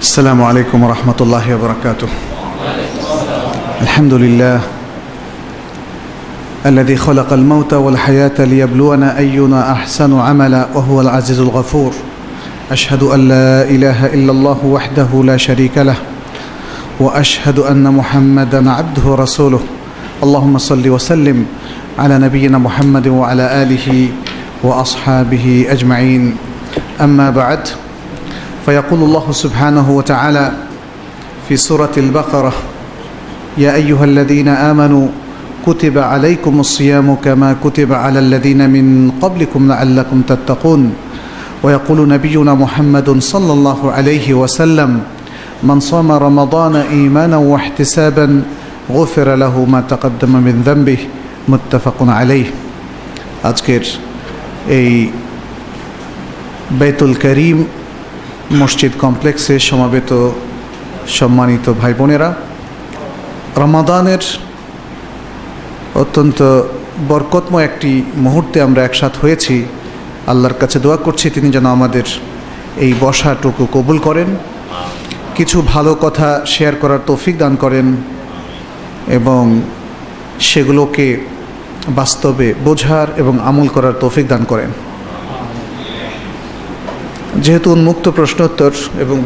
السلام عليكم ورحمة الله وبركاته. الحمد لله الذي خلق الموت والحياة ليبلونا أينا أحسن عملا وهو العزيز الغفور. أشهد أن لا إله إلا الله وحده لا شريك له وأشهد أن محمدا عبده ورسوله. اللهم صل وسلم على نبينا محمد وعلى آله وأصحابه أجمعين. أما بعد فيقول الله سبحانه وتعالى في سورة البقرة يا أيها الذين آمنوا كتب عليكم الصيام كما كتب على الذين من قبلكم لعلكم تتقون ويقول نبينا محمد صلى الله عليه وسلم من صام رمضان إيمانا واحتسابا غفر له ما تقدم من ذنبه متفق عليه আজকের এই বেতুল করিম মসজিদ কমপ্লেক্সে সমাবেত সম্মানিত ভাই বোনেরা রমাদানের অত্যন্ত বরকতময় একটি মুহূর্তে আমরা একসাথ হয়েছি। আল্লাহর কাছে দোয়া করছি, তিনি যেন আমাদের এই বসাটুকু কবুল করেন। কিছু ভালো কথা শেয়ার করার তৌফিক দান করেন এবং সেগুলোকে বাস্তবে বোঝার এবং আমল করার তৌফিক দান করেন। যেহেতু উন্মুক্ত প্রশ্নোত্তর এবং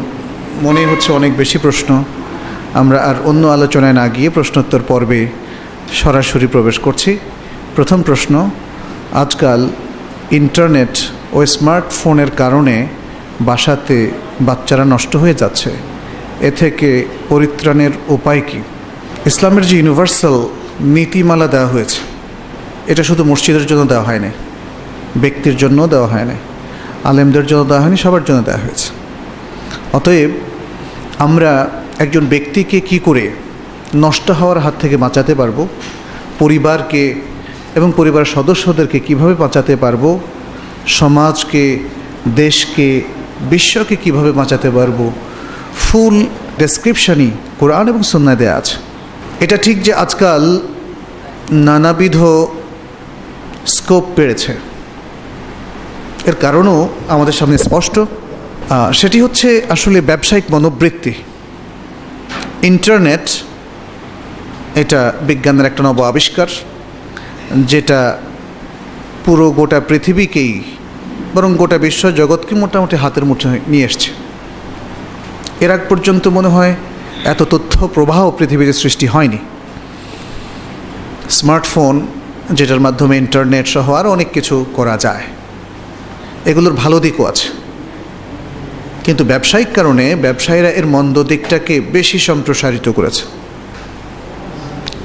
মনে হচ্ছে অনেক বেশি প্রশ্ন, আমরা আর অন্য আলোচনায় না গিয়ে প্রশ্নোত্তর পর্বে সরাসরি প্রবেশ করছি। প্রথম প্রশ্ন, আজকাল ইন্টারনেট ও স্মার্টফোনের কারণে বাসাতে বাচ্চারা নষ্ট হয়ে যাচ্ছে। এ থেকে পরিত্রাণের উপায় কি? ইসলামের যে ইউনিভার্সাল নীতিমালা দেওয়া হয়েছে, এটা শুধু মসজিদের জন্য দেওয়া হয়নি, ব্যক্তির জন্য দেওয়া হয়নি। আলেমদের জন্য দেওয়া হয়নি, সবার জন্য দেওয়া হয়েছে। অতএব আমরা একজন ব্যক্তিকে কি করে নষ্ট হওয়ার হাত থেকে বাঁচাতে পারব, পরিবারকে এবং পরিবারের সদস্যদেরকে কীভাবে বাঁচাতে পারব, সমাজকে, দেশকে, বিশ্বকে কীভাবে বাঁচাতে পারব, ফুল ডেসক্রিপশনই কোরআন এবং সন্ন্যায় দেয়া আছে। এটা ঠিক যে আজকাল নানাবিধ স্কোপ বেড়েছে। এর কারণও আমাদের সামনে স্পষ্ট। সেটি হচ্ছে আসলে ব্যবসায়িক মনোবৃত্তি। ইন্টারনেট এটা বিজ্ঞানের একটা নব আবিষ্কার, যেটা পুরো গোটা পৃথিবীকেই, বরং গোটা বিশ্ব জগৎকে মোটামুটি হাতের মুঠে নিয়ে এসছে। এর আগ পর্যন্ত মনে হয় এত তথ্য প্রবাহ পৃথিবীতে সৃষ্টি হয়নি। স্মার্টফোন, যেটার মাধ্যমে ইন্টারনেট সহ আরও অনেক কিছু করা যায়। এগুলোর ভালো দিকও আছে। কিন্তু ব্যবসায়িক কারণে ব্যবসায়ীরা এর মন্দ দিকটাকে বেশি সম্প্রসারিত করেছে।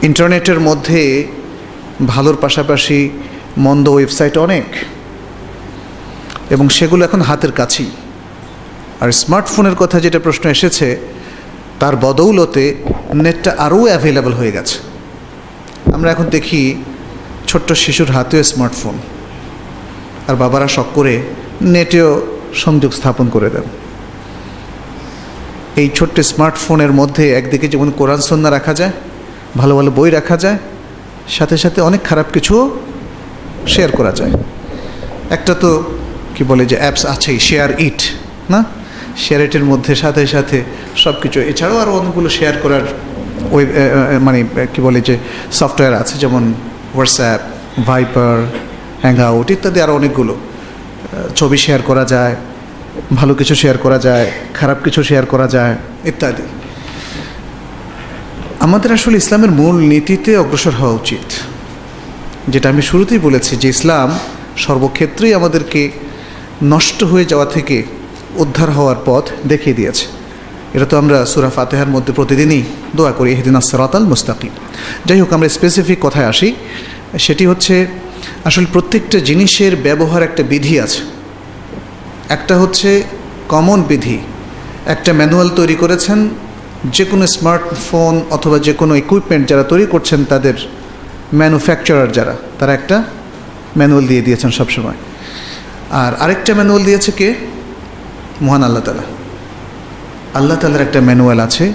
ইন্টারনেটের মধ্যে ভালোর পাশাপাশি মন্দ ওয়েবসাইট অনেক এবং সেগুলো এখন হাতের কাছেই। আর স্মার্টফোনের কথা যেটা প্রশ্ন এসেছে, তার বদৌলতে নেটটা আরও অ্যাভেলেবল হয়ে গেছে। আমরা এখন দেখি ছোট্ট শিশুর হাতেও স্মার্টফোন। আর বাবারা শখ করে নেটেও সংযোগ স্থাপন করে দেন। এই ছোট্ট স্মার্টফোনের মধ্যে একদিকে যেমন কোরআন, সন্না রাখা যায়, ভালো ভালো বই রাখা যায়, সাথে সাথে অনেক খারাপ কিছুও শেয়ার করা যায়। একটা তো কি বলে যে অ্যাপস আছেই, শেয়ার ইট, না? শেয়ার ইটের মধ্যে সাথে সাথে সব কিছু এছাড়াও আরও অনেকগুলো শেয়ার করার ওয়েব মানে কি বলে যে সফটওয়্যার আছে, যেমন হোয়াটসঅ্যাপ, ভাইপার হ্যাং আউট ইত্যাদি আরও অনেকগুলো। ছবি শেয়ার করা যায়, ভালো কিছু শেয়ার করা যায়, খারাপ কিছু শেয়ার করা যায়, ইত্যাদি। আমাদের আসলে ইসলামের মূল নীতিতে অগ্রসর হওয়া উচিত। যেটা আমি শুরুতেই বলেছি যে ইসলাম সর্বক্ষেত্রেই আমাদেরকে নষ্ট হয়ে যাওয়া থেকে উদ্ধার হওয়ার পথ দেখিয়ে দিয়েছে। এটা তো আমরা সুরা ফাতেহার মধ্যে প্রতিদিনই দোয়া করি এহদিন আসরাতাল মুস্তাকিম। যাই হোক, আমরা স্পেসিফিক কথায় আসি। সেটি হচ্ছে আসলে প্রত্যেকটা জিনিসের ব্যবহার একটা বিধি আছে। একটা হচ্ছে কমন বিধি। একটা ম্যানুয়াল তৈরি করেছেন যে কোনো স্মার্টফোন অথবা যে কোনো ইকুইপমেন্ট যারা তৈরি করছেন, তাদের ম্যানুফ্যাকচারার যারা, তারা একটা ম্যানুয়াল দিয়ে দিয়েছেন সবসময়। আর আরেকটা ম্যানুয়াল দিয়েছে কে? মহান আল্লাহ তালা আল্লাহ তালার একটা ম্যানুয়াল আছে।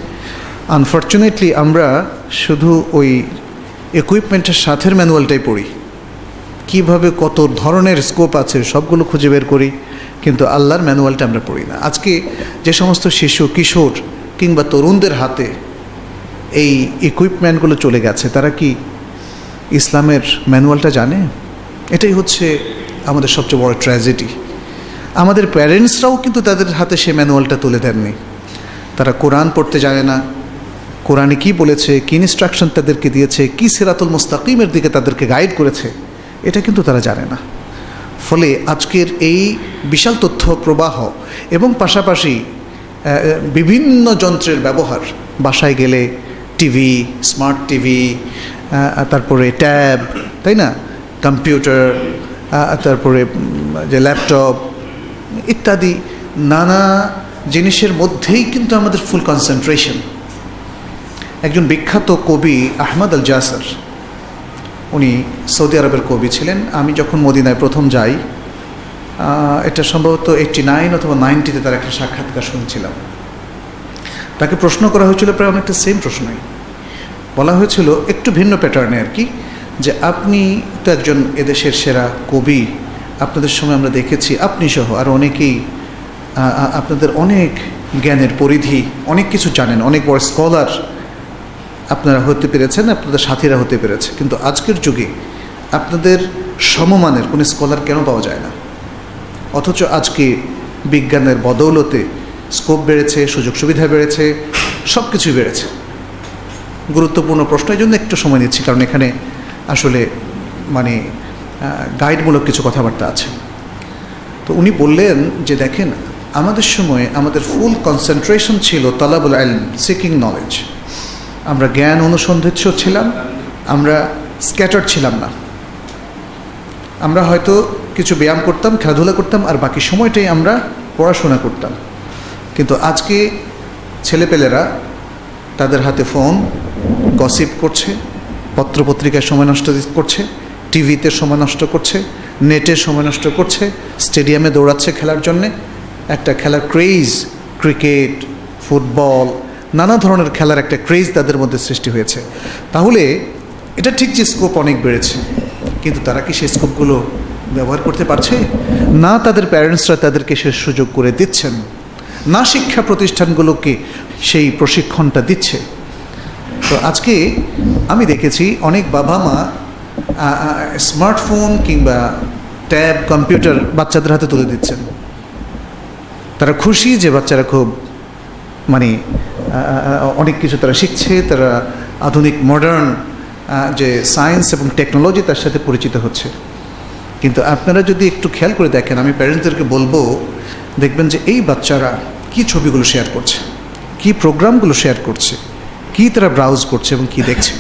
আনফর্চুনেটলি আমরা শুধু ওই ইকুইপমেন্টের সাথের ম্যানুয়ালটাই পড়ি। কীভাবে কত ধরনের স্কোপ আছে সবগুলো খুঁজে বের করি, কিন্তু আল্লাহর ম্যানুয়ালটা আমরা পড়ি না। আজকে যে সমস্ত শিশু, কিশোর কিংবা তরুণদের হাতে এই ইকুইপমেন্টগুলো চলে গেছে, তারা কি ইসলামের ম্যানুয়ালটা জানে? এটাই হচ্ছে আমাদের সবচেয়ে বড় ট্র্যাজেডি আমাদের প্যারেন্টসরাও কিন্তু তাদের হাতে সে ম্যানুয়ালটা তুলে দেননি। তারা কোরআন পড়তে জানে না, কোরআনে কি বলেছে, কি ইনস্ট্রাকশন তাদেরকে দিয়েছে, কি সিরাতুল মুস্তাকিমের দিকে তাদেরকে গাইড করেছে। এটা কিন্তু তারা জানে না। ফলে আজকের এই বিশাল তথ্য প্রবাহ এবং পাশাপাশি বিভিন্ন যন্ত্রের ব্যবহার, বাসায় গেলে টিভি, স্মার্ট টিভি তারপরে ট্যাব, তাই না? কম্পিউটার তারপরে যে ল্যাপটপ, ইত্যাদি, নানা জিনিসের মধ্যেই কিন্তু আমাদের ফুল কনসেন্ট্রেশন একজন বিখ্যাত কবি আহমদ আল জাসার উনি সৌদি আরবের কবি ছিলেন। আমি যখন মদিনায় প্রথম যাই এটা সম্ভবত এইটটি নাইন অথবা নাইনটিতে তার একটা সাক্ষাৎকার শুনছিলাম। তাকে প্রশ্ন করা হয়েছিল প্রায় অনেকটা সেম প্রশ্নই। বলা হয়েছিল একটু ভিন্ন প্যাটার্নে আর কি, যে আপনি তো একজন এদেশের সেরা কবি, আপনাদের সময় আমরা দেখেছি, আপনি সহ আর অনেকেই আপনাদের অনেক জ্ঞানের পরিধি, অনেক কিছু জানেন, অনেক বড় স্কলার আপনারা হতে পেরেছেন, আপনাদের সাথীরা হতে পেরেছে। কিন্তু আজকের যুগে আপনাদের সমমানের কোনো স্কলার কেন পাওয়া যায় না? অথচ আজকে বিজ্ঞানের বদৌলতে স্কোপ বেড়েছে, সুযোগ সুবিধা বেড়েছে সব কিছুই বেড়েছে। গুরুত্বপূর্ণ প্রশ্ন, এই জন্য একটু সময় নিচ্ছি, কারণ এখানে আসলে মানে গাইডমূলক কিছু কথাবার্তা আছে। তো উনি বললেন যে, দেখেন, আমাদের সময়ে আমাদের ফুল কনসেন্ট্রেশন ছিল তালাবুল আলম সিকিং নলেজ আমরা জ্ঞান অনুসন্ধিৎস ছিলাম, আমরা স্ক্যাটার ছিলাম না। আমরা হয়তো কিছু ব্যায়াম করতাম, খেলাধুলা করতাম, আর বাকি সময়টাই আমরা পড়াশোনা করতাম। কিন্তু আজকে ছেলেপেলেরা তাদের হাতে ফোন গসিপ করছে, পত্রপত্রিকায় সময় নষ্ট করছে টিভিতে সময় নষ্ট করছে নেটে সময় নষ্ট করছে স্টেডিয়ামে দৌড়াচ্ছে খেলার জন্যে। একটা খেলার ক্রেজ ক্রিকেট ফুটবল নানা ধরনের খেলার একটা ক্রেজ তাদের মধ্যে সৃষ্টি হয়েছে। তাহলে এটা ঠিক যে স্কোপ অনেক বেড়েছে, কিন্তু তারা কি সেই স্কোপগুলো ব্যবহার করতে পারছে? না তাদের প্যারেন্টসরা তাদেরকে সে সুযোগ করে দিচ্ছেন, না শিক্ষা প্রতিষ্ঠানগুলোকে সেই প্রশিক্ষণটা দিচ্ছে। তো আজকে আমি দেখেছি অনেক বাবা মা স্মার্টফোন কিংবা ট্যাব কম্পিউটার বাচ্চাদের হাতে তুলে দিচ্ছেন। তারা খুশি যে বাচ্চারা খুব মানে অনেক কিছু তারা শিখছে, তারা আধুনিক মডার্ন যে সায়েন্স এবং টেকনোলজি তার সাথে পরিচিত হচ্ছে। কিন্তু আপনারা যদি একটু খেয়াল করে দেখেন, আমি প্যারেন্টসদেরকে বলব, দেখবেন যে এই বাচ্চারা কি ছবিগুলো শেয়ার করছে, কি প্রোগ্রামগুলো শেয়ার করছে, কি তারা ব্রাউজ করছে এবং কি দেখছে।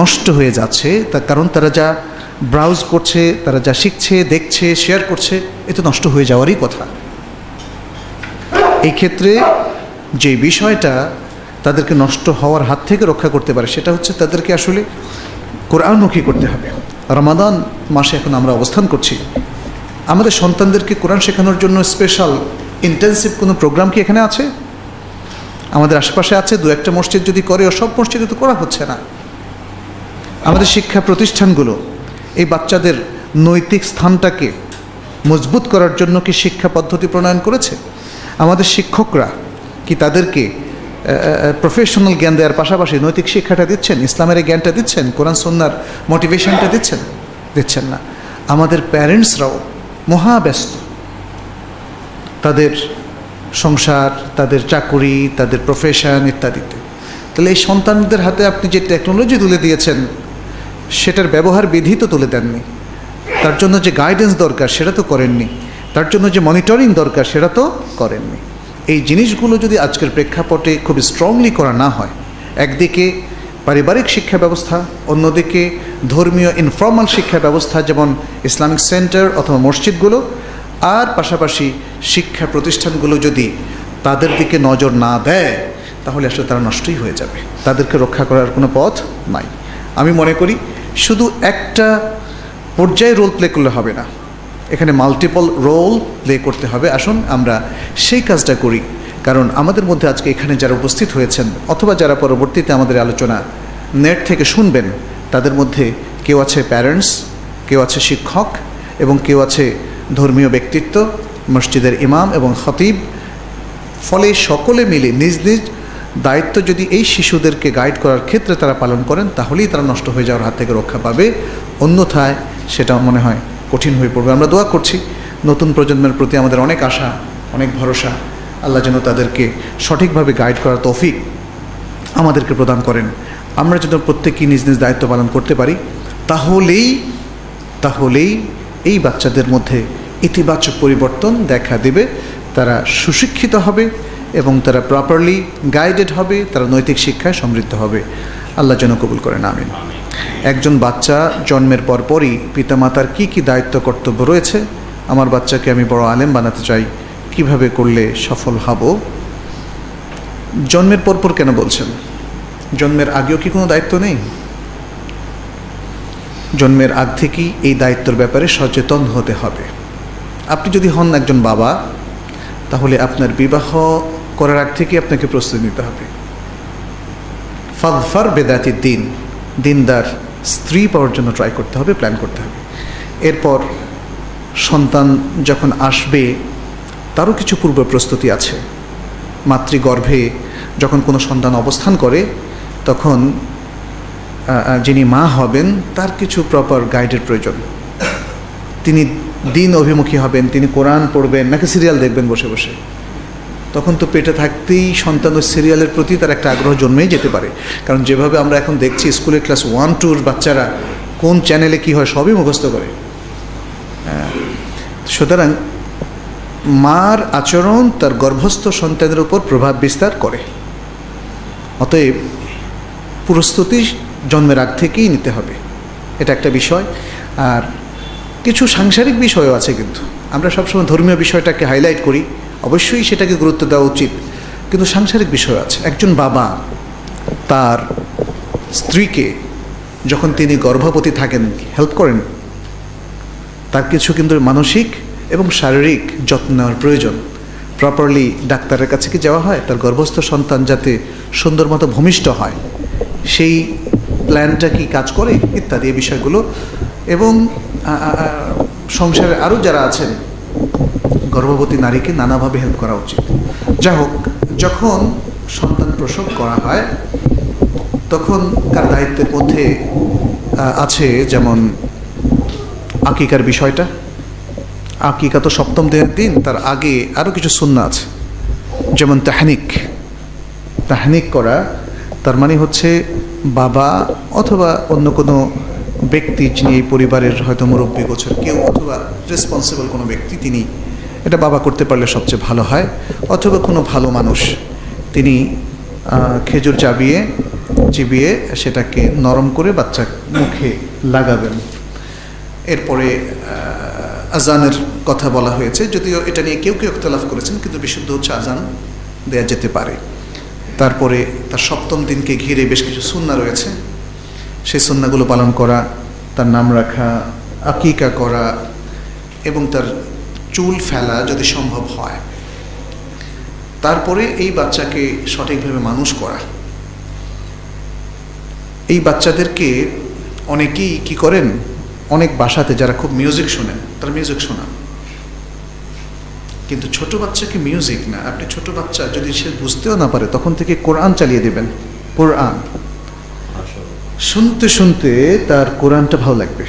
নষ্ট হয়ে যাচ্ছে, তার কারণ তারা যা ব্রাউজ করছে, তারা যা শিখছে, দেখছে শেয়ার করছে, এ তো নষ্ট হয়ে যাওয়ারই কথা। এই ক্ষেত্রে যে বিষয়টা তাদেরকে নষ্ট হওয়ার হাত থেকে রক্ষা করতে পারে, সেটা হচ্ছে তাদেরকে আসলে কোরআনমুখী করতে হবে। রমাদান মাসে এখন আমরা অবস্থান করছি। আমাদের সন্তানদেরকে কোরআন শেখানোর জন্য স্পেশাল ইন্টেন্সিভ কোনো প্রোগ্রাম কি এখানে আছে? আমাদের আশেপাশে আছে, দু একটা মসজিদ যদি করে, ও সব মসজিদে তো করা হচ্ছে না। আমাদের শিক্ষা প্রতিষ্ঠানগুলো এই বাচ্চাদের নৈতিক স্থানটাকে মজবুত করার জন্য কি শিক্ষা পদ্ধতি প্রণয়ন করেছে? আমাদের শিক্ষকরা কি তাদেরকে প্রফেশনাল জ্ঞান দেওয়ার পাশাপাশি নৈতিক শিক্ষাটা দিচ্ছেন? ইসলামের জ্ঞানটা দিচ্ছেন? কোরআন সন্ন্যার মোটিভেশনটা দিচ্ছেন? দিচ্ছেন না। আমাদের প্যারেন্টসরাও মহাব্যস্ত। তাদের সংসার, তাদের চাকুরি, তাদের প্রফেশন ইত্যাদিতে। তাহলে এই সন্তানদের হাতে আপনি যে টেকনোলজি তুলে দিয়েছেন, সেটার ব্যবহার বিধি তো তুলে দেননি। তার জন্য যে গাইডেন্স দরকার, সেটা তো করেননি। তার জন্য যে মনিটরিং দরকার, সেটা তো করেননি। এই জিনিসগুলো যদি আজকের প্রেক্ষাপটে খুব স্ট্রংলি করা না হয়, একদিকে পারিবারিক শিক্ষা ব্যবস্থা, অন্যদিকে ধর্মীয় ইনফর্মাল শিক্ষা ব্যবস্থা যেমন ইসলামিক সেন্টার অথবা মসজিদগুলো, আর পাশাপাশি শিক্ষা প্রতিষ্ঠানগুলো যদি তাদের দিকে নজর না দেয়, তাহলে আসলে তারা নষ্টই হয়ে যাবে। তাদেরকে রক্ষা করার কোনো পথ নাই। আমি মনে করি শুধু একটা পর্যায়ে রোল প্লে করলে হবে না। এখানে মাল্টিপল রোল প্লে করতে হবে। আসুন আমরা সেই কাজটা করি। কারণ আমাদের মধ্যে আজকে এখানে যারা উপস্থিত হয়েছেন অথবা যারা পরবর্তীতে আমাদের আলোচনা নেট থেকে শুনবেন, তাদের মধ্যে কেউ আছে প্যারেন্টস কেউ আছে শিক্ষক এবং কেউ আছে ধর্মীয় ব্যক্তিত্ব, মসজিদের ইমাম এবং খতিব। ফলে সকলে মিলে নিজ নিজ দায়িত্ব যদি এই শিশুদেরকে গাইড করার ক্ষেত্রে তারা পালন করেন, তাহলেই তারা নষ্ট হয়ে যাওয়ার হাত থেকে রক্ষা পাবে। অন্যথায় সেটা মনে হয় কঠিন হয়ে পড়বে। আমরা দোয়া করছি, নতুন প্রজন্মের প্রতি আমাদের অনেক আশা, অনেক ভরসা। আল্লাহ যেন তাদেরকে সঠিকভাবে গাইড করার তৌফিক আমাদেরকে প্রদান করেন। আমরা যেন প্রত্যেকেই নিজ নিজ দায়িত্ব পালন করতে পারি, তাহলেই তাহলেই এই বাচ্চাদের মধ্যে ইতিবাচক পরিবর্তন দেখা দেবে। তারা সুশিক্ষিত হবে এবং তারা প্রপারলি গাইডেড হবে, তারা নৈতিক শিক্ষায় সমৃদ্ধ হবে। আল্লাহ যেন কবুল করেন, আমিন। একজন বাচ্চা জন্মের পরপরই পিতামাতার কি কি দায়িত্ব, কর্তব্য রয়েছে, আমার বাচ্চাকে আমি বড় আলেম বানাতে চাই, কীভাবে করলে সফল হব? জন্মের পরপর কেন বলছেন? জন্মের আগেও কি কোনো দায়িত্ব নেই? জন্মের আগ থেকেই এই দায়িত্বর ব্যাপারে সচেতন হতে হবে। আপনি যদি হন একজন বাবা, তাহলে আপনার বিবাহ করার আগ থেকেই আপনাকে প্রস্তুতি নিতে হবে। ফাদফার বেদাতি দিন, দিনদার স্ত্রী পাওয়ার জন্য ট্রাই করতে হবে প্ল্যান করতে হবে। এরপর সন্তান যখন আসবে, তারও কিছু পূর্ব প্রস্তুতি আছে। মাতৃগর্ভে যখন কোনো সন্তান অবস্থান করে, তখন যিনি মা হবেন, তার কিছু প্রপার গাইডের প্রয়োজন। তিনি দিন অভিমুখী হবেন, তিনি কোরআন পড়বেন, নাকি সিরিয়াল দেখবেন বসে বসে। তখন তো পেটে থাকতেই সন্তান ওই সিরিয়ালের প্রতি তার একটা আগ্রহ জন্মেই যেতে পারে। কারণ যেভাবে আমরা এখন দেখছি স্কুলের ক্লাস ওয়ান টুর বাচ্চারা কোন চ্যানেলে কি হয় সবই মুখস্থ করে। সুতরাং মার আচরণ তার গর্ভস্থ সন্তানের উপর প্রভাব বিস্তার করে। অতএব প্রস্তুতি জন্মের আগ থেকেই নিতে হবে। এটা একটা বিষয়। আর কিছু সাংসারিক বিষয়ও আছে কিন্তু। আমরা সবসময় ধর্মীয় বিষয়টাকে হাইলাইট করি। অবশ্যই সেটাকে গুরুত্ব দেওয়া উচিত। কিন্তু সাংসারিক বিষয় আছে। একজন বাবা তার স্ত্রীকে যখন তিনি গর্ভবতী থাকেন হেল্প করেন, তার কিছু কিন্তু মানসিক এবং শারীরিক যত্ন নেওয়ার প্রয়োজন। প্রপারলি ডাক্তারের কাছে কি যাওয়া হয়? তার গর্ভস্থ সন্তান যাতে সুন্দর মতো ভূমিষ্ঠ হয়, সেই প্ল্যানটা কি কাজ করে? ইত্যাদি এই বিষয়গুলো। এবং সংসারে আরও যারা আছেন গর্ভবতী নারীকে নানাভাবে হেল্প করা উচিত। যাই হোক, যখন সন্তান প্রসব করা হয়, তখন কার দায়িত্বের মধ্যে আছে যেমন আকিকার বিষয়টা। আকিকা তো সপ্তম দিনের দিন, তার আগে আরও কিছু সুন্না আছে। যেমন তাহানিক। তাহানিক করা, তার মানে হচ্ছে বাবা অথবা অন্য কোনো ব্যক্তি যিনি এই পরিবারের হয়তো মুরব্বী গোছর কেউ অথবা রেসপন্সিবল কোনো ব্যক্তি, তিনি এটা বাবা করতে পারলে সবচেয়ে ভালো হয়। অথবা কোনো ভালো মানুষ, তিনি খেজুর চাবিয়ে, চিবিয়ে সেটাকে নরম করে বাচ্চা মুখে লাগাবেন। এরপরে আজানের কথা বলা হয়েছে, যদিও এটা নিয়ে কেউ কেউ ইখতলাফ করেছেন, কিন্তু বিশুদ্ধ হচ্ছে আজান দেয়া যেতে পারে। তারপরে তার সপ্তম দিনকে ঘিরে বেশ কিছু সুন্না রয়েছে। সেই সুন্নাগুলো পালন করা, তার নাম রাখা, আকিকা করা এবং তার চুল ফেলা যদি সম্ভব হয়। তারপরে এই বাচ্চাকে সঠিকভাবে মানুষ করা। এই বাচ্চাদেরকে অনেকেই কি করেন? অনেক বাসাতে যারা খুব মিউজিক শোনেন তারা মিউজিক শোনান। কিন্তু ছোট বাচ্চাকে মিউজিক না আপনি ছোট বাচ্চা যদি সে বুঝতেও না পারে তখন থেকে কোরআন চালিয়ে দেবেন কোরআন। শুনতে শুনতে তার কোরআনটা ভালো লাগবে।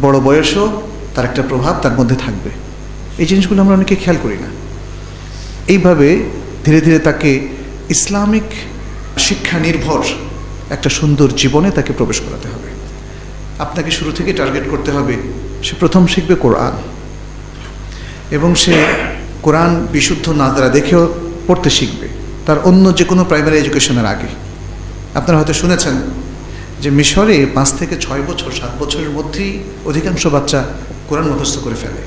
বড় বয়সও তার একটা প্রভাব তার মধ্যে থাকবে। এই জিনিসগুলো আমরা অনেকে খেয়াল করি না। এইভাবে ধীরে ধীরে তাকে ইসলামিক শিক্ষা নির্ভর একটা সুন্দর জীবনে তাকে প্রবেশ করাতে হবে। আপনাকে শুরু থেকে টার্গেট করতে হবে, সে প্রথম শিখবে কোরআন। এবং সে কোরআন বিশুদ্ধ না দেখেও পড়তে শিখবে। তার অন্য যে কোনো প্রাইমারি এডুকেশনের আগে। আপনারা হয়তো শুনেছেন যে মিশরে পাঁচ থেকে ছয় বছর, সাত বছরের মধ্যেই অধিকাংশ বাচ্চা কোরআন মুখস্থ করে ফেলে।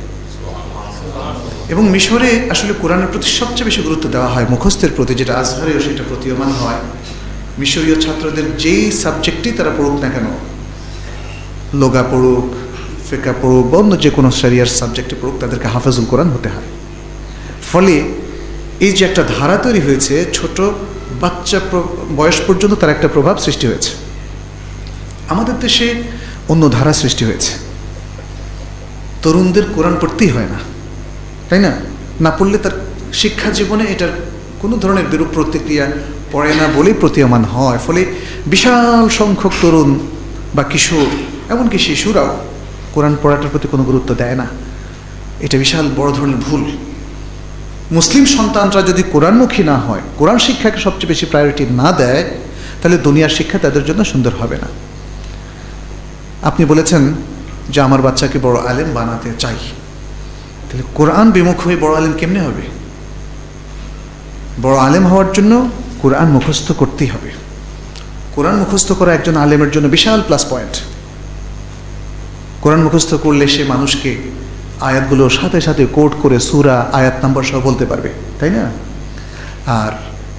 এবং মিশরে আসলে কোরআনের প্রতি সবচেয়ে বেশি গুরুত্ব দেওয়া হয় মুখস্থের প্রতি, যেটা আজহারেও সেটা প্রতীয়মান হয়। মিশরীয় ছাত্রদের যেই সাবজেক্টই তারা পড়ুক না কেন, লোগা পড়ুক, ফেকা পড়ুক বা অন্য যে কোনো সারিয়ার সাবজেক্টে পড়ুক, তাদেরকে হাফেজুল কোরআন হতে হয়। ফলে এই যে একটা ধারা তৈরি হয়েছে, ছোট বাচ্চা বয়স পর্যন্ত তার একটা প্রভাব সৃষ্টি হয়েছে। আমাদের দেশে অন্য ধারা সৃষ্টি হয়েছে। তরুণদের কোরআন পড়তেই হয় না। তাই না? না পড়লে তার শিক্ষা জীবনে এটার কোনো ধরনের বিরূপ প্রতিক্রিয়া পড়ে না বলেই প্রতীয়মান হয়। ফলে বিশাল সংখ্যক তরুণ বা কিশোর, এমনকি শিশুরাও কোরআন পড়াটার প্রতি কোনো গুরুত্ব দেয় না। এটা বিশাল বড় ধরনের ভুল। মুসলিম সন্তানরা যদি কোরআনমুখী না হয়, কোরআন শিক্ষাকে সবচেয়ে বেশি প্রায়োরিটি না দেয়, তাহলে দুনিয়ার শিক্ষা তাদের জন্য সুন্দর হবে না। আপনি বলেছেন যে আমার বাচ্চাকে বড় আলেম বানাতে চাই। তাহলে কোরআন বিমুখ হয়ে বড় আলেম কেমনে হবে? বড় আলেম হওয়ার জন্য কোরআন মুখস্থ করতেই হবে। কোরআন মুখস্থ করা একজন আলেমের জন্য বিশাল প্লাস পয়েন্ট কোরআন মুখস্থ করলে সে মানুষকে আয়াতগুলো সাথে সাথে কোট করে সুরা, আয়াত নাম্বার সহ বলতে পারবে, তাই না? আর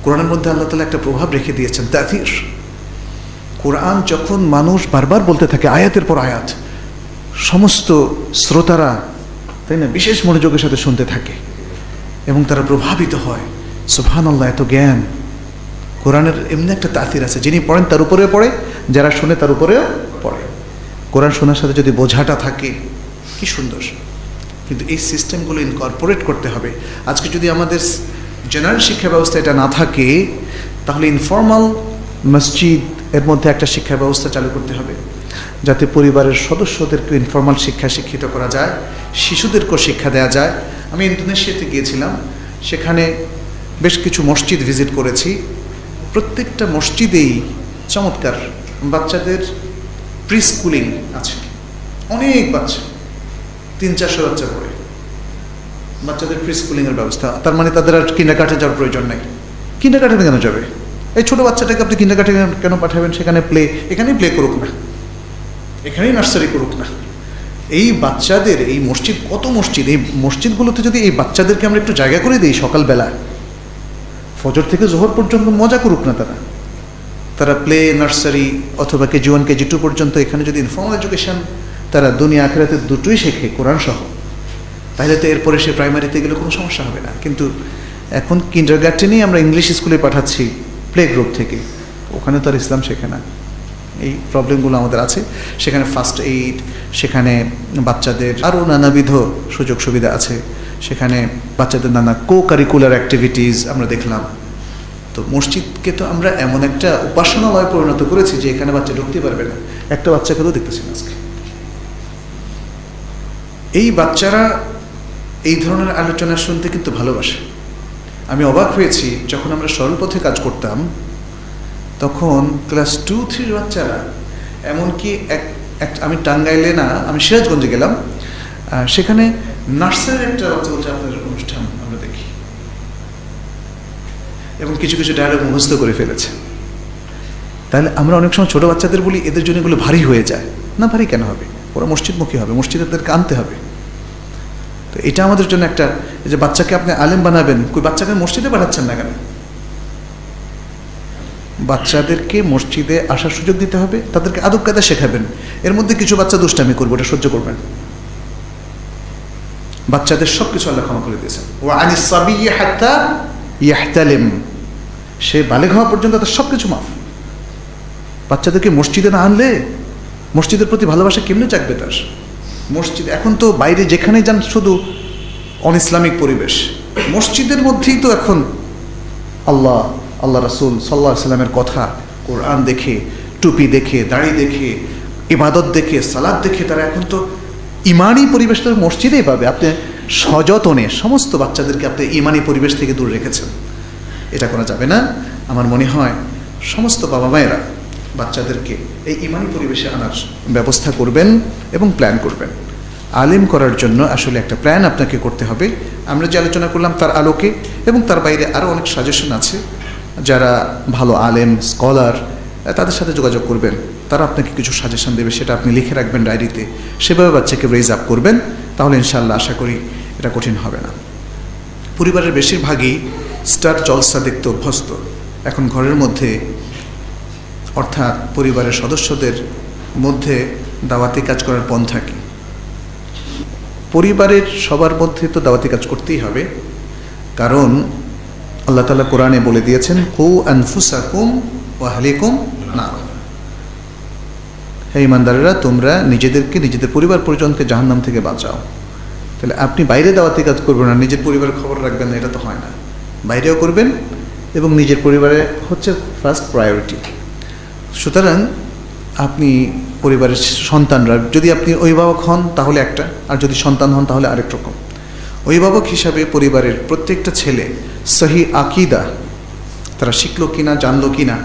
কোরআনের মধ্যে আল্লাহ তালা একটা প্রভাব রেখে দিয়েছেন তাথির কোরআন যখন মানুষ বারবার বলতে থাকে আয়াতের পর আয়াত সমস্ত শ্রোতারা, তাই না, বিশেষ মনোযোগের সাথে শুনতে থাকে এবং তারা প্রভাবিত হয়। সুফান আল্লাহ এত জ্ঞান। কোরআনের এমনি একটা তাথির আছে, যিনি পড়েন তার উপরেও পড়ে, যারা শুনে তার উপরেও পড়ে। কোরআন শোনার সাথে যদি বোঝাটা থাকে, কি সুন্দর। কিন্তু এই সিস্টেমগুলো ইনকর্পোরেট করতে হবে। আজকে যদি আমাদের জেনারেল শিক্ষা ব্যবস্থা এটা না থাকে, তাহলে ইনফর্মাল মসজিদ এর মধ্যে একটা শিক্ষা ব্যবস্থা চালু করতে হবে। যাতে পরিবারের সদস্যদেরকে ইনফর্মাল শিক্ষা শিক্ষিত করা যায়, শিশুদেরকেও শিক্ষা দেওয়া যায়। আমি ইন্দোনেশিয়াতে গিয়েছিলাম, সেখানে বেশ কিছু মসজিদ ভিজিট করেছি। প্রত্যেকটা মসজিদেই চমৎকার বাচ্চাদের প্রি স্কুলিং আছে। অনেক বাচ্চা, তিন চারশো বাচ্চা পড়ে। বাচ্চাদের প্রি স্কুলিংয়ের ব্যবস্থা, তার মানে তাদের আর কিন্ডার কাটে যাওয়ার প্রয়োজন নেই। কিন্ডার কাটে কেন যাবে? এই ছোটো বাচ্চাটাকে আপনি কিন্ডার কাটে কেন পাঠাবেন? সেখানে প্লে এখানেই প্লে করুক না। এখানেই নার্সারি করুক না। এই বাচ্চাদের, এই মসজিদ, কত মসজিদ? এই মসজিদগুলোতে যদি এই বাচ্চাদেরকে আমরা একটু জায়গা করে দিই সকালবেলা, ফজর থেকে জোহর পর্যন্ত মজা করুক না তারা। তারা প্লে নার্সারি অথবা কেজি ওয়ান কেজি টু পর্যন্ত এখানে যদি ইনফর্মাল এডুকেশন তারা দুনিয়া আখেরাতে দুটোই শেখে, কোরআন সহ। তাহলে তো এরপরে সে প্রাইমারিতে গেলে কোনো সমস্যা হবে না। কিন্তু এখন কিন্ডার গার্টেনেই আমরা ইংলিশ স্কুলে পাঠাচ্ছি প্লে গ্রুপ থেকে। ওখানে তো আর ইসলাম শেখে না। এই প্রবলেমগুলো আমাদের আছে। সেখানে ফার্স্ট এইড সেখানে বাচ্চাদের আরও নানাবিধ সুযোগ সুবিধা আছে। সেখানে বাচ্চাদের নানা কো কারিকুলার অ্যাক্টিভিটিস আমরা দেখলাম। তো মসজিদকে তো আমরা এমন একটা উপাসনালয় পরিণত করেছি যে এখানে বাচ্চা ঢুকতে পারবে না। একটা বাচ্চাকে তো দেখতেছি না আজকে। এই বাচ্চারা এই ধরনের আলোচনা শুনতে কিন্তু ভালোবাসে। আমি অবাক হয়েছি যখন আমরা সরল পথে কাজ করতাম তখন ক্লাস টু থ্রির বাচ্চারা, এমনকি এক আমি টাঙ্গাইলে না, আমি সিরাজগঞ্জে গেলাম সেখানে নার্সারির একটা বাচ্চা বলছে আপনাদের অনুষ্ঠান, আমরা দেখি। এবং কিছু কিছু ডায়লগ মুখস্থ করে ফেলেছে। তাহলে আমরা অনেক সময় ছোটো বাচ্চাদের বলি, এদের জন্য এগুলো ভারী হয়ে যায়। না, ভারী কেন হবে? ওরা মসজিদমুখী হবে মসজিদেরকে আনতে হবে। তো এটা আমাদের জন্য একটা যে বাচ্চাকে আপনি আলেম বানাবেন, কই বাচ্চাকে মসজিদে পাঠাচ্ছেন না কেন? বাচ্চাদেরকে মসজিদে আসার সুযোগ দিতে হবে, তাদেরকে আদব কায়দা শেখাবেন। এর মধ্যে কিছু বাচ্চা দুষ্টামি করব, ওটা সহ্য করবেন। বাচ্চাদের সব কিছু আল্লাহ ক্ষমা করে দিয়েছেন। ও আনি সাবি ইয়াহতালিম। সে বালেগ হওয়া পর্যন্ত তার সব কিছু মাফ। বাচ্চাদেরকে মসজিদে না আনলে মসজিদের প্রতি ভালোবাসা কেমনে জাগবে তার? মসজিদ এখন তো বাইরে যেখানে যান শুধু অন ইসলামিক পরিবেশ। মসজিদের মধ্যেই তো এখন আল্লাহ আল্লাহ রাসুল সাল্লাহ সাল্লামের কথা কোরআন দেখে, টুপি দেখে, দাড়ি দেখে, ইবাদত দেখে সালাদ দেখে তারা এখন তো ইমানি পরিবেশ মসজিদেই পাবে। আপনি সযতনে সমস্ত বাচ্চাদেরকে আপনি ইমানি পরিবেশ থেকে দূরে রেখেছেন। এটা করা যাবে না। আমার মনে হয় সমস্ত বাবা মায়েরা বাচ্চাদেরকে এই ইমানি পরিবেশে আনার ব্যবস্থা করবেন এবং প্ল্যান করবেন। আলিম করার জন্য আসলে একটা প্ল্যান আপনাকে করতে হবে। আমরা যে আলোচনা করলাম তার আলোকে এবং তার বাইরে আরও অনেক সাজেশন আছে। যারা ভালো আলেম, স্কলার তাদের সাথে যোগাযোগ করবেন। তারা আপনাকে কিছু সাজেশন দেবে, সেটা আপনি লিখে রাখবেন ডায়েরিতে সেভাবে বাচ্চাকে রেজ আপ করবেন, তাহলে ইনশাল্লাহ আশা করি এটা কঠিন হবে না। পরিবারের বেশিরভাগই স্টার জলসা দেখতে অভ্যস্ত। এখন ঘরের মধ্যে, অর্থাৎ পরিবারের সদস্যদের মধ্যে দাওয়াতি কাজ করার পন্থা কি? পরিবারের সবার মধ্যে তো দাওয়াতি কাজ করতেই হবে। কারণ আল্লাহ তালা কোরআনে বলে দিয়েছেন, হু আনফুসাকুম ওয়াহলিকুম না হে ইমানদারেরা তোমরা নিজেদেরকে নিজেদের পরিবার পরিজনকে জাহান্নাম থেকে বাঁচাও। তাহলে আপনি বাইরে দাওয়াতি কাজ করবেন না নিজের পরিবারের খবর রাখবেন না, এটা তো হয় না। বাইরেও করবেন এবং নিজের পরিবারে হচ্ছে ফার্স্ট প্রায়োরিটি সুতরাং আপনি পরিবারের সন্তানরা, যদি আপনি অভিভাবক হন তাহলে একটা, আর যদি সন্তান হন তাহলে আরেক রকম। অভিভাবক হিসাবে পরিবারের প্রত্যেকটা ছেলে সহি আকিদা, তারা শিখলো কিনা, জানলো কিনা,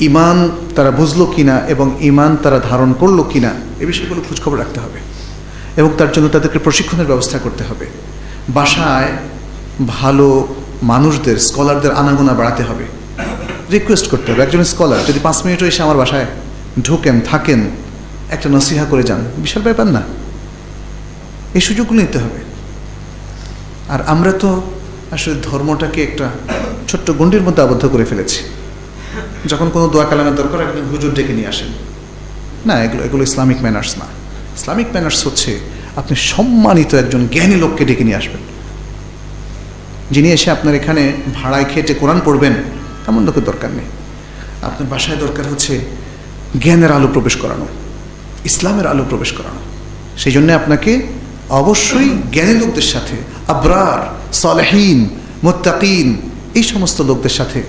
ইমান তারা বুঝলো কিনা এবং ইমান তারা ধারণ করল কিনা, এ বিষয়গুলো খোঁজখবর রাখতে হবে এবং তার জন্য তাদেরকে প্রশিক্ষণের ব্যবস্থা করতে হবে। বাসায় ভালো মানুষদের, স্কলারদের আনাগোনা বাড়াতে হবে। রিকোয়েস্ট করতে হবে, একজন স্কলার, যদি পাঁচ মিনিটও এসে আমার বাসায় ঢোকেন, থাকেন, একটা নসিহা করে যান, বিশাল ব্যাপার না। এই সুযোগগুলো নিতে হবে। আর আমরা তো আসলে ধর্মটাকে একটা ছোট্ট গণ্ডির মধ্যে আবদ্ধ করে ফেলেছি। যখন কোনো দোয়া কালামের দরকার একজন হুজুর ডেকে নিয়ে আসেন। না, এগুলো এগুলো ইসলামিক ম্যানার্স না। ইসলামিক ম্যানার্স হচ্ছে আপনি সম্মানিত একজন জ্ঞানী লোককে ডেকে নিয়ে আসবেন। যিনি এসে আপনার এখানে ভাড়ায় খেটে কোরআন পড়বেন, তেমন লোকের দরকার নেই। আপনার বাসায় দরকার হচ্ছে জ্ঞানের আলো প্রবেশ করানো, ইসলামের আলো প্রবেশ করানো। সেই জন্য আপনাকে অবশ্যই জ্ঞানী লোকদের সাথে আবরার, সালেহীন, মোত্তাকিন, এই সমস্ত লোকদের সাথে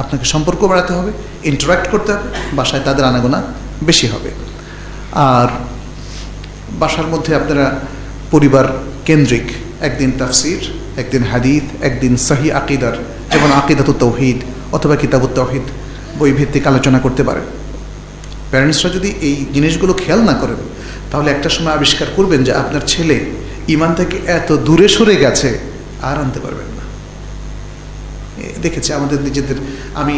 আপনাকে সম্পর্ক বাড়াতে হবে ইন্টারাক্ট করতে হবে, বাসায় তাদের আনাগোনা বেশি হবে। আর বাসার মধ্যে আপনারা পরিবার কেন্দ্রিক, একদিন তাফসির, একদিন হাদিদ একদিন সাহি আকিদার, যেমন আকিদাত তৌহিদ অথবা কিতাবুত তৌহিদ বই ভিত্তিক আলোচনা করতে পারেন প্যারেন্টসরা যদি এই জিনিসগুলো খেয়াল না করেন, তাহলে একটা সময় আবিষ্কার করবেন যে আপনার ছেলে ইমান থেকে এত দূরে সরে গেছে, আর আনতে পারবেন না। দেখেছি আমাদের নিজেদের, আমি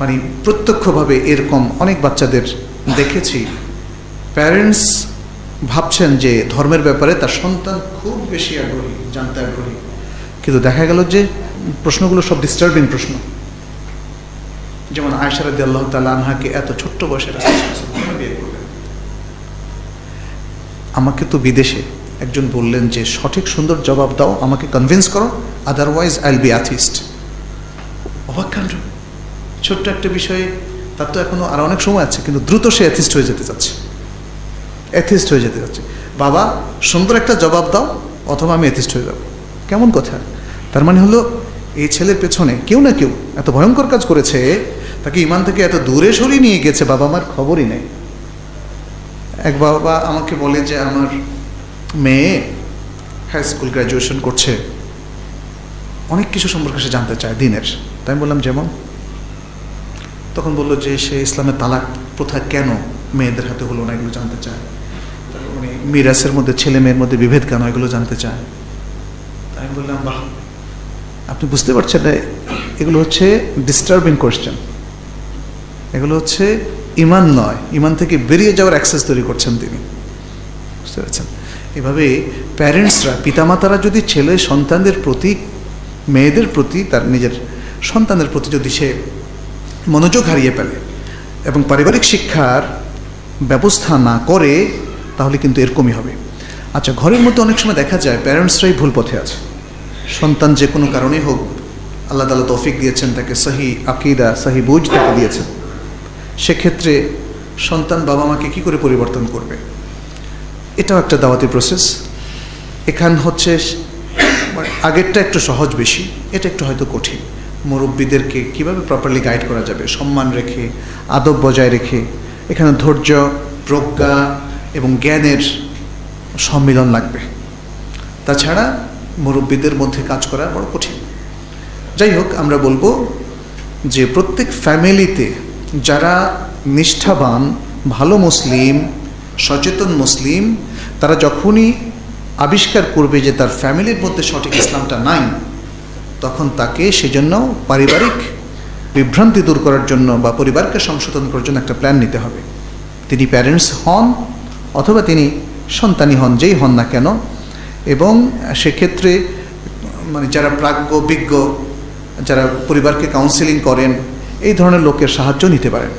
মানে প্রত্যক্ষভাবে এরকম অনেক বাচ্চাদের দেখেছি। প্যারেন্টস ভাবছেন যে ধর্মের ব্যাপারে তার সন্তান খুব বেশি আগ্রহী, জানতে আগ্রহী। কিন্তু দেখা গেল যে প্রশ্নগুলো সব ডিস্টার্বিং প্রশ্ন। যেমন আয়সারাদি আল্লাহ তালা আনহাকে এত ছোট্ট বয়সে আমাকে তো বিদেশে একজন বললেন যে, সঠিক সুন্দর জবাব দাও, আমাকে কনভিন্স করো আদারওয়াইজ আইল বি আথিস্ট অবাক কাণ্ড। ছোট্ট একটা বিষয়ে, তার তো এখনও আর অনেক সময় আছে, কিন্তু দ্রুত সে অ্যাথিস্ট হয়ে যেতে চাচ্ছে। অ্যাথিস্ট হয়ে যেতে চাচ্ছে। বাবা, সুন্দর একটা জবাব দাও, অথবা আমি অ্যাথিস্ট হয়ে যাব। কেমন কথা? তার মানে হলো, এই ছেলের পেছনে কেউ না কেউ এত ভয়ঙ্কর কাজ করেছে, তাকে ইমান থেকে এত দূরে সরিয়ে নিয়ে গেছে বাবা আমার খবরই নেই। এক বাবা আমাকে বলে যে, আমার মেয়ে হাই স্কুল গ্র্যাজুয়েশন করছে। অনেক কিছু সম্পর্কে সে জানতে চায় দিনের। তাই আমি বললাম, যেমন? তখন বলল যে সে ইসলামের তালাক প্রথা কেন মেয়েদের হাতে হলো না এগুলো জানতে চায়? মানে মিরাসের মধ্যে ছেলে মেয়ের মধ্যে বিভেদ কেন এগুলো জানতে চায়? তাই আমি বললাম, বাহ, আপনি বুঝতে পারছেন না, এগুলো হচ্ছে ডিস্টার্বিং কোয়েশ্চেন এগুলো হচ্ছে ইমান নয়, ইমান থেকে বেরিয়ে যাওয়ার অ্যাক্সেস তৈরি করছেন তিনি। বুঝতে পারছেন? এভাবে প্যারেন্টসরা পিতামাতারা যদি ছেলে সন্তানদের প্রতি, মেয়েদের প্রতি, তার নিজের সন্তানের প্রতি যদি সে মনোযোগ হারিয়ে ফেলে এবং পারিবারিক শিক্ষার ব্যবস্থা না করে, তাহলে কিন্তু এরকমই হবে। আচ্ছা ঘরের মধ্যে অনেক সময় দেখা যায় প্যারেন্টসরাই ভুল পথে আছে। সন্তান যে কোনো কারণেই হোক, আল্লাহ তালা তৌফিক দিয়েছেন তাকে, সহি আকিদা, সহি বুঝ তাকে দিয়েছেন। সেক্ষেত্রে সন্তান বাবা মাকে কী করে পরিবর্তন করবে? এটাও একটা দাওয়াতি প্রসেস এখান হচ্ছে মানে আগেরটা একটু সহজ বেশি, এটা একটু হয়তো কঠিন। মুরব্বীদেরকে কীভাবে প্রপারলি গাইড করা যাবে? সম্মান রেখে, আদব বজায় রেখে, এখানে ধৈর্য, প্রজ্ঞা এবং জ্ঞানের সম্মিলন লাগবে। তাছাড়া মুরব্বীদের মধ্যে কাজ করা বড় কঠিন। যাই হোক, আমরা বলব যে প্রত্যেক ফ্যামিলিতে যারা নিষ্ঠাবান, ভালো মুসলিম সচেতন মুসলিম, তারা যখনই আবিষ্কার করবে যে তার ফ্যামিলির মধ্যে সঠিক ইসলামটা নাই, তখন তাকে সেজন্য পারিবারিক বিভ্রান্তি দূর করার জন্য বা পরিবারকে সংশোধন করার জন্য একটা প্ল্যান নিতে হবে। তিনি প্যারেন্টস হন অথবা তিনি সন্তানই হন, যেই হন না কেন। এবং সেক্ষেত্রে মানে যারা প্রাজ্ঞ, বিজ্ঞ, যারা পরিবারকে কাউন্সিলিং করেন, এই ধরনের লোকের সাহায্য নিতে পারেন।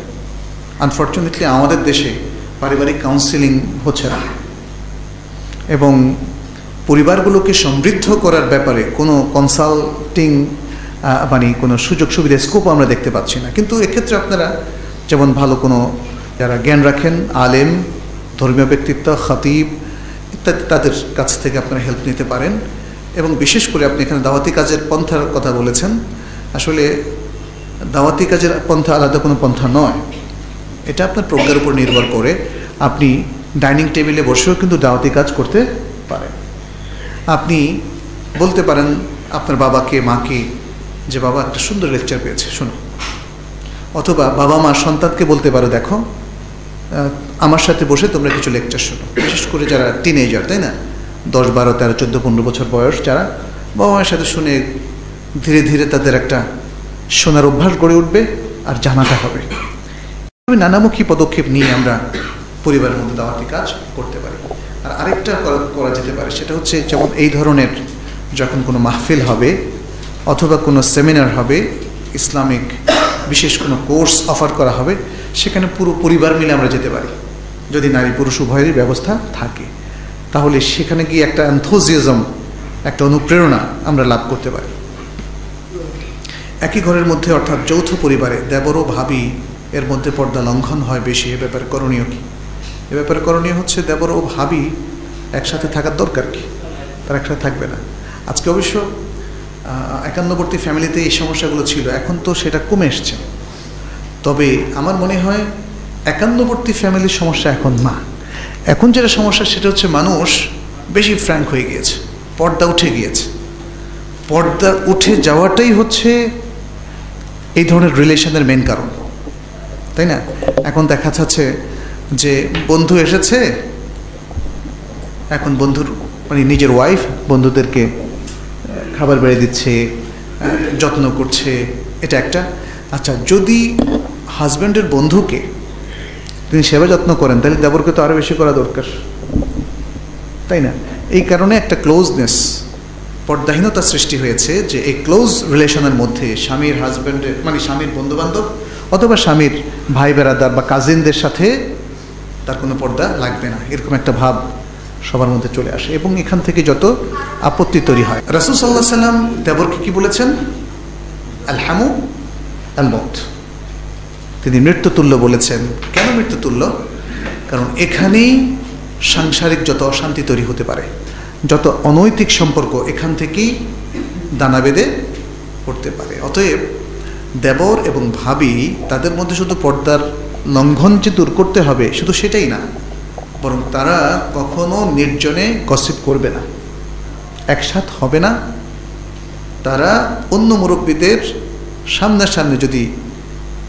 আনফর্চুনেটলি আমাদের দেশে পারিবারিক কাউন্সিলিং হচ্ছে না। এবং পরিবারগুলোকে সমৃদ্ধ করার ব্যাপারে কোনো কনসাল্টিং মানে কোনো সুযোগ সুবিধা স্কোপ আমরা দেখতে পাচ্ছি না। কিন্তু এক্ষেত্রে আপনারা যেমন ভালো কোনো যারা জ্ঞান রাখেন, আলেম, ধর্মীয় ব্যক্তিত্ব, খতিব, ইত্যাদি, তাদের কাছ থেকে আপনারা হেল্প নিতে পারেন। এবং বিশেষ করে আপনি এখানে দাওয়াতি কাজের পন্থার কথা বলেছেন। আসলে দাওয়াতি কাজের পন্থা আলাদা কোনো পন্থা নয়। এটা আপনার প্রজ্ঞার উপর নির্ভর করে আপনি ডাইনিং টেবিলে বসেও কিন্তু দাওয়াতি কাজ করতে পারেন। আপনি বলতে পারেন আপনার বাবাকে, মাকে যে বাবা একটা সুন্দর লেকচার পেয়েছে, শোনো। অথবা বাবা মা সন্তানকে বলতে পারো, দেখো আমার সাথে বসে তোমরা কিছু লেকচার শোনো। বিশেষ করে যারা টিনেজার তাই না? দশ, বারো, তেরো, চোদ্দ, পনেরো বছর বয়স যারা, বাবা মায়ের সাথে শুনে ধীরে ধীরে তাদের একটা শোনার অভ্যাস গড়ে উঠবে আর জানাটা হবে। নানামুখী পদক্ষেপ নিয়ে আমরা পরিবারের মধ্যে দাওয়াতি কাজ করতে পারি। আর আরেকটা করা যেতে পারে, সেটা হচ্ছে যেমন এই ধরনের যখন কোনো মাহফিল হবে অথবা কোনো সেমিনার হবে, ইসলামিক বিশেষ কোনো কোর্স অফার করা হবে, সেখানে পুরো পরিবার মিলে আমরা যেতে পারি। যদি নারী পুরুষ উভয়েরই ব্যবস্থা থাকে, তাহলে সেখানে গিয়ে একটা অ্যান্থোজিয়াজম একটা অনুপ্রেরণা আমরা লাভ করতে পারি। একই ঘরের মধ্যে অর্থাৎ যৌথ পরিবারে দেবর ভাবি এর মধ্যে পর্দা লঙ্ঘন হয় বেশি। এ ব্যাপারে করণীয় কি? এ ব্যাপারে করণীয় হচ্ছে দেবর ও ভাবি একসাথে থাকার দরকার কি? তারা একসাথে থাকবে না। আজকে অবশ্য একান্নবর্তী ফ্যামিলিতে এই সমস্যাগুলো ছিল। এখন তো সেটা কমে এসছে। তবে আমার মনে হয় একান্নবর্তী ফ্যামিলির সমস্যা এখন না এখন যেটা সমস্যা সেটা হচ্ছে মানুষ বেশি ফ্র্যাঙ্ক হয়ে গিয়েছে। পর্দা উঠে গিয়েছে। পর্দা উঠে যাওয়াটাই হচ্ছে এই ধরনের রিলেশনের মেন কারণ। তাই না? এখন দেখা যাচ্ছে যে বন্ধু এসেছে, এখন বন্ধুর মানে নিজের ওয়াইফ বন্ধুদেরকে খাবার বেড়ে দিচ্ছে যত্ন করছে, এটা একটা। আচ্ছা যদি হাজব্যান্ডের বন্ধুকে তিনি সেবা যত্ন করেন, তাহলে দেবরকে তো আরও বেশি করা দরকার। তাই না? এই কারণে একটা ক্লোজনেস পর্দাহীনতা সৃষ্টি হয়েছে যে এই ক্লোজ রিলেশনের মধ্যে স্বামীর হাজব্যান্ডের মানে স্বামীর বন্ধুবান্ধব অথবা স্বামীর ভাই বেড়াদার বা কাজিনদের সাথে তার কোনো পর্দা লাগবে না। এরকম একটা ভাব সবার মধ্যে চলে আসে এবং এখান থেকে যত আপত্তি তৈরি হয়। রাসুল সাল্লাহ সাল্লাম দেবরকে কি বলেছেন? আলহামু আলমত তিনি মৃত্যুতুল্য বলেছেন। কেন মৃত্যুতুল্য? কারণ এখানেই সাংসারিক যত অশান্তি তৈরি হতে পারে, যত অনৈতিক সম্পর্ক এখান থেকেই দানা বেঁধে পড়তে পারে। অতএব দেবর এবং ভাবি তাদের মধ্যে শুধু পর্দার লঙ্ঘন যে দূর করতে হবে, শুধু সেটাই না, বরং তারা কখনো নির্জনে গসিপ করবে না। একসাথ হবে না। তারা অন্য মুরব্বীদের সামনাসামনি যদি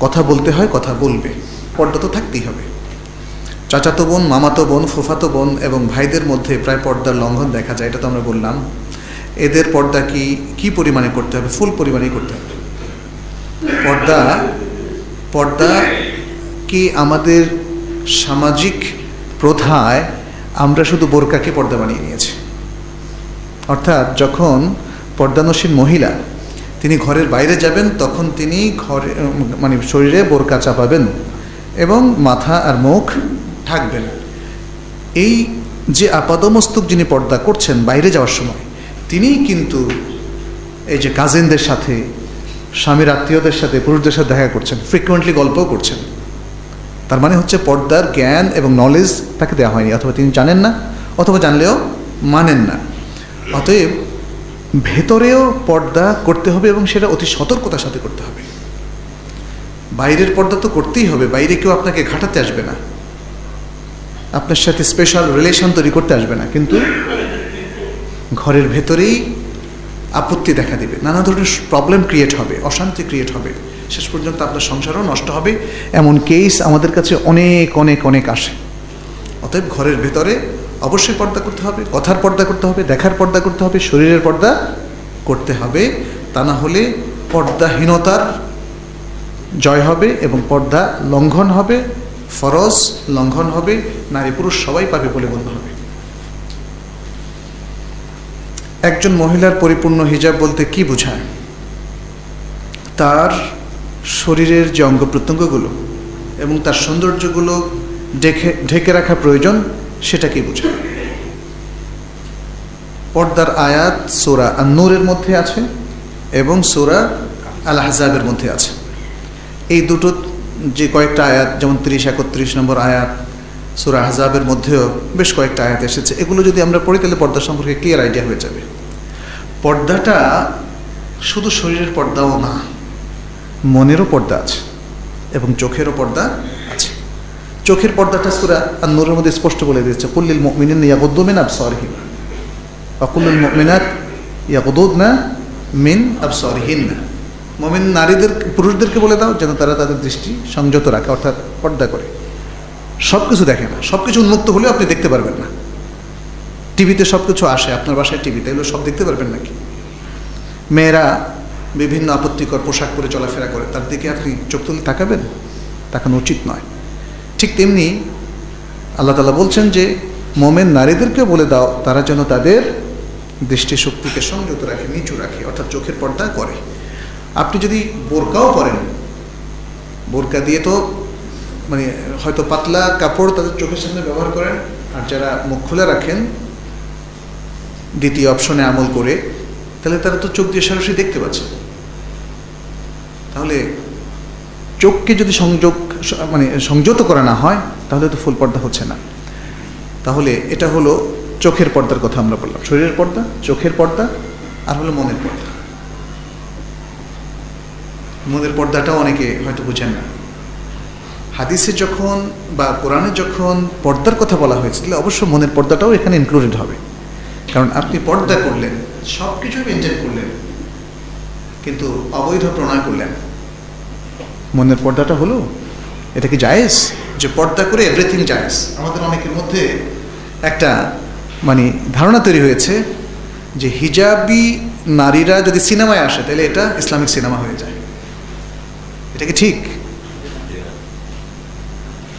কথা বলতে হয়, কথা বলবে। পর্দা তো থাকতেই হবে। চাচাতো বোন, মামাতো বোন, ফুফাতো বোন এবং ভাইদের মধ্যে প্রায় পর্দার লঙ্ঘন দেখা যায়, এটা তো আমরা বললাম। এদের পর্দা কি কি পরিমাণে করতে হবে? ফুল পরিমাণেই করতে হবে। পর্দা পর্দা কি আমাদের সামাজিক প্রথায় আমরা শুধু বোরকাকে পর্দা বানিয়ে নিয়েছি? অর্থাৎ যখন পর্দানসীন মহিলা তিনি ঘরের বাইরে যাবেন, তখন তিনি ঘরে মানে শরীরে বোরকা চাপাবেন এবং মাথা আর মুখ ঢাকবেন। এই যে আপাদমস্তক যিনি পর্দা করছেন বাইরে যাওয়ার সময়, তিনি কিন্তু এই যে কাজিনদের সাথে স্বামীর আত্মীয়দের সাথে, পুরুষদের সাথে দেখা করছেন ফ্রিকুয়েন্টলি গল্পও করছেন। তার মানে হচ্ছে পর্দার জ্ঞান এবং নলেজ তাকে দেওয়া হয়নি, অথবা তিনি জানেন না, অথবা জানলেও মানেন না। অতএব ভেতরেও পর্দা করতে হবে এবং সেটা অতি সতর্কতার সাথে করতে হবে। বাইরের পর্দা তো করতেই হবে, বাইরে কেউ আপনাকে ঘাটাতে আসবে না। আপনার সাথে স্পেশাল রিলেশন তৈরি করতে আসবে না, কিন্তু ঘরের ভেতরেই আপত্তি দেখা দেবে। নানা ধরনের প্রবলেম ক্রিয়েট হবে, অশান্তি ক্রিয়েট হবে। শেষ পর্যন্ত আপনার সংসারও নষ্ট হবে। এমন কেস আমাদের কাছে অনেক অনেক অনেক আসে। অতএব ঘরের ভেতরে অবশ্যই পর্দা করতে হবে, কথার পর্দা করতে হবে, দেখার পর্দা করতে হবে, শরীরের পর্দা করতে হবে। তা না হলে পর্দাহীনতার জয় হবে এবং পর্দা লঙ্ঘন হবে, ফরজ লঙ্ঘন হবে নারী পুরুষ সবাই পাবে বলে গণ্য হবে। একজন মহিলার পরিপূর্ণ হিজাব বলতে কি বোঝায়? তার শরীরের যে অঙ্গ প্রত্যঙ্গগুলো এবং তার সৌন্দর্যগুলো ঢেকে ঢেকে রাখা প্রয়োজন, সেটা কি বোঝায়? পর্দার আয়াত সোরা আন্নুরের মধ্যে আছে এবং সোরা আল হাজাবের মধ্যে আছে। এই দুটো যে কয়েকটা আয়াত, যেমন তিরিশ, একত্রিশ নম্বর আয়াত সুরা হাজাবের মধ্যেও বেশ কয়েকটা আয়াত এসেছে। এগুলো যদি আমরা পড়ি, তাহলে পর্দা সম্পর্কে ক্লিয়ার আইডিয়া হয়ে যাবে। পর্দাটা শুধু শরীরের পর্দাও না, মনেরও পর্দা আছে এবং চোখেরও পর্দা আছে। চোখের পর্দাটা সুরা আর নূরের মধ্যে স্পষ্ট বলে দিয়েছে, কুল্লিল মিনিন ইয়াগুদ্দুমিন আবসরহিম অকুল্লুল মিনাত ইয়াগুদুদ না মিন আবসরহিন না মমিন নারীদের, পুরুষদেরকে বলে দাও, যেন তারা তাদের দৃষ্টি সংযত রাখে, অর্থাৎ পর্দা করে। সব কিছু দেখে না সব কিছু উন্মুক্ত হলেও আপনি দেখতে পারবেন না। টিভিতে সব কিছু আসে, আপনার বাসায় টিভিতে, এগুলো সব দেখতে পারবেন নাকি? মেয়েরা বিভিন্ন আপত্তিকর পোশাক পরে চলাফেরা করে, তার দিকে আপনি চোখ তুলে তাকাবেন? তাকানো উচিত নয়। ঠিক তেমনি আল্লাহ তালা বলছেন যে, মোমেন নারীদেরকে বলে দাও, তারা যেন তাদের দৃষ্টিশক্তিকে সংযত রাখে, নিচু রাখে, অর্থাৎ চোখের পর্দা করে। আপনি যদি বোরকাও করেন বোরকা দিয়ে তো মানে হয়তো পাতলা কাপড় তাদের চোখের সামনে ব্যবহার করেন আর যারা মুখ খুলে রাখেন দ্বিতীয় অপশনে আমল করে, তাহলে তারা তো চোখ দিয়ে সরাসরি দেখতে পাচ্ছে। তাহলে চোখকে যদি সংযোগ মানে সংযত করা না হয়, তাহলে তো ফুল পর্দা হচ্ছে না। তাহলে এটা হলো চোখের পর্দার কথা আমরা বললাম। শরীরের পর্দা, চোখের পর্দা, আর হলো মনের পর্দা। মনের পর্দাটাও অনেকে হয়তো বুঝেন না। হাদিসে যখন বা কোরআনে যখন পর্দার কথা বলা হয়েছে, তাহলে অবশ্য মনের পর্দাটাও এখানে ইনক্লুডেড হবে। কারণ আপনি পর্দা করলেন সব কিছুই মেনটেন করলেন, কিন্তু অবৈধ প্রণয় করলেন। মনের পর্দাটা হলো, এটা কি জায়েজ? যে পর্দা করে এভরিথিং জায়েজ। আমাদের অনেকের মধ্যে একটা মানে ধারণা তৈরি হয়েছে যে হিজাবি নারীরা যদি সিনেমায় আসে, তাহলে এটা ইসলামিক সিনেমা হয়ে যায়। এটা কি ঠিক?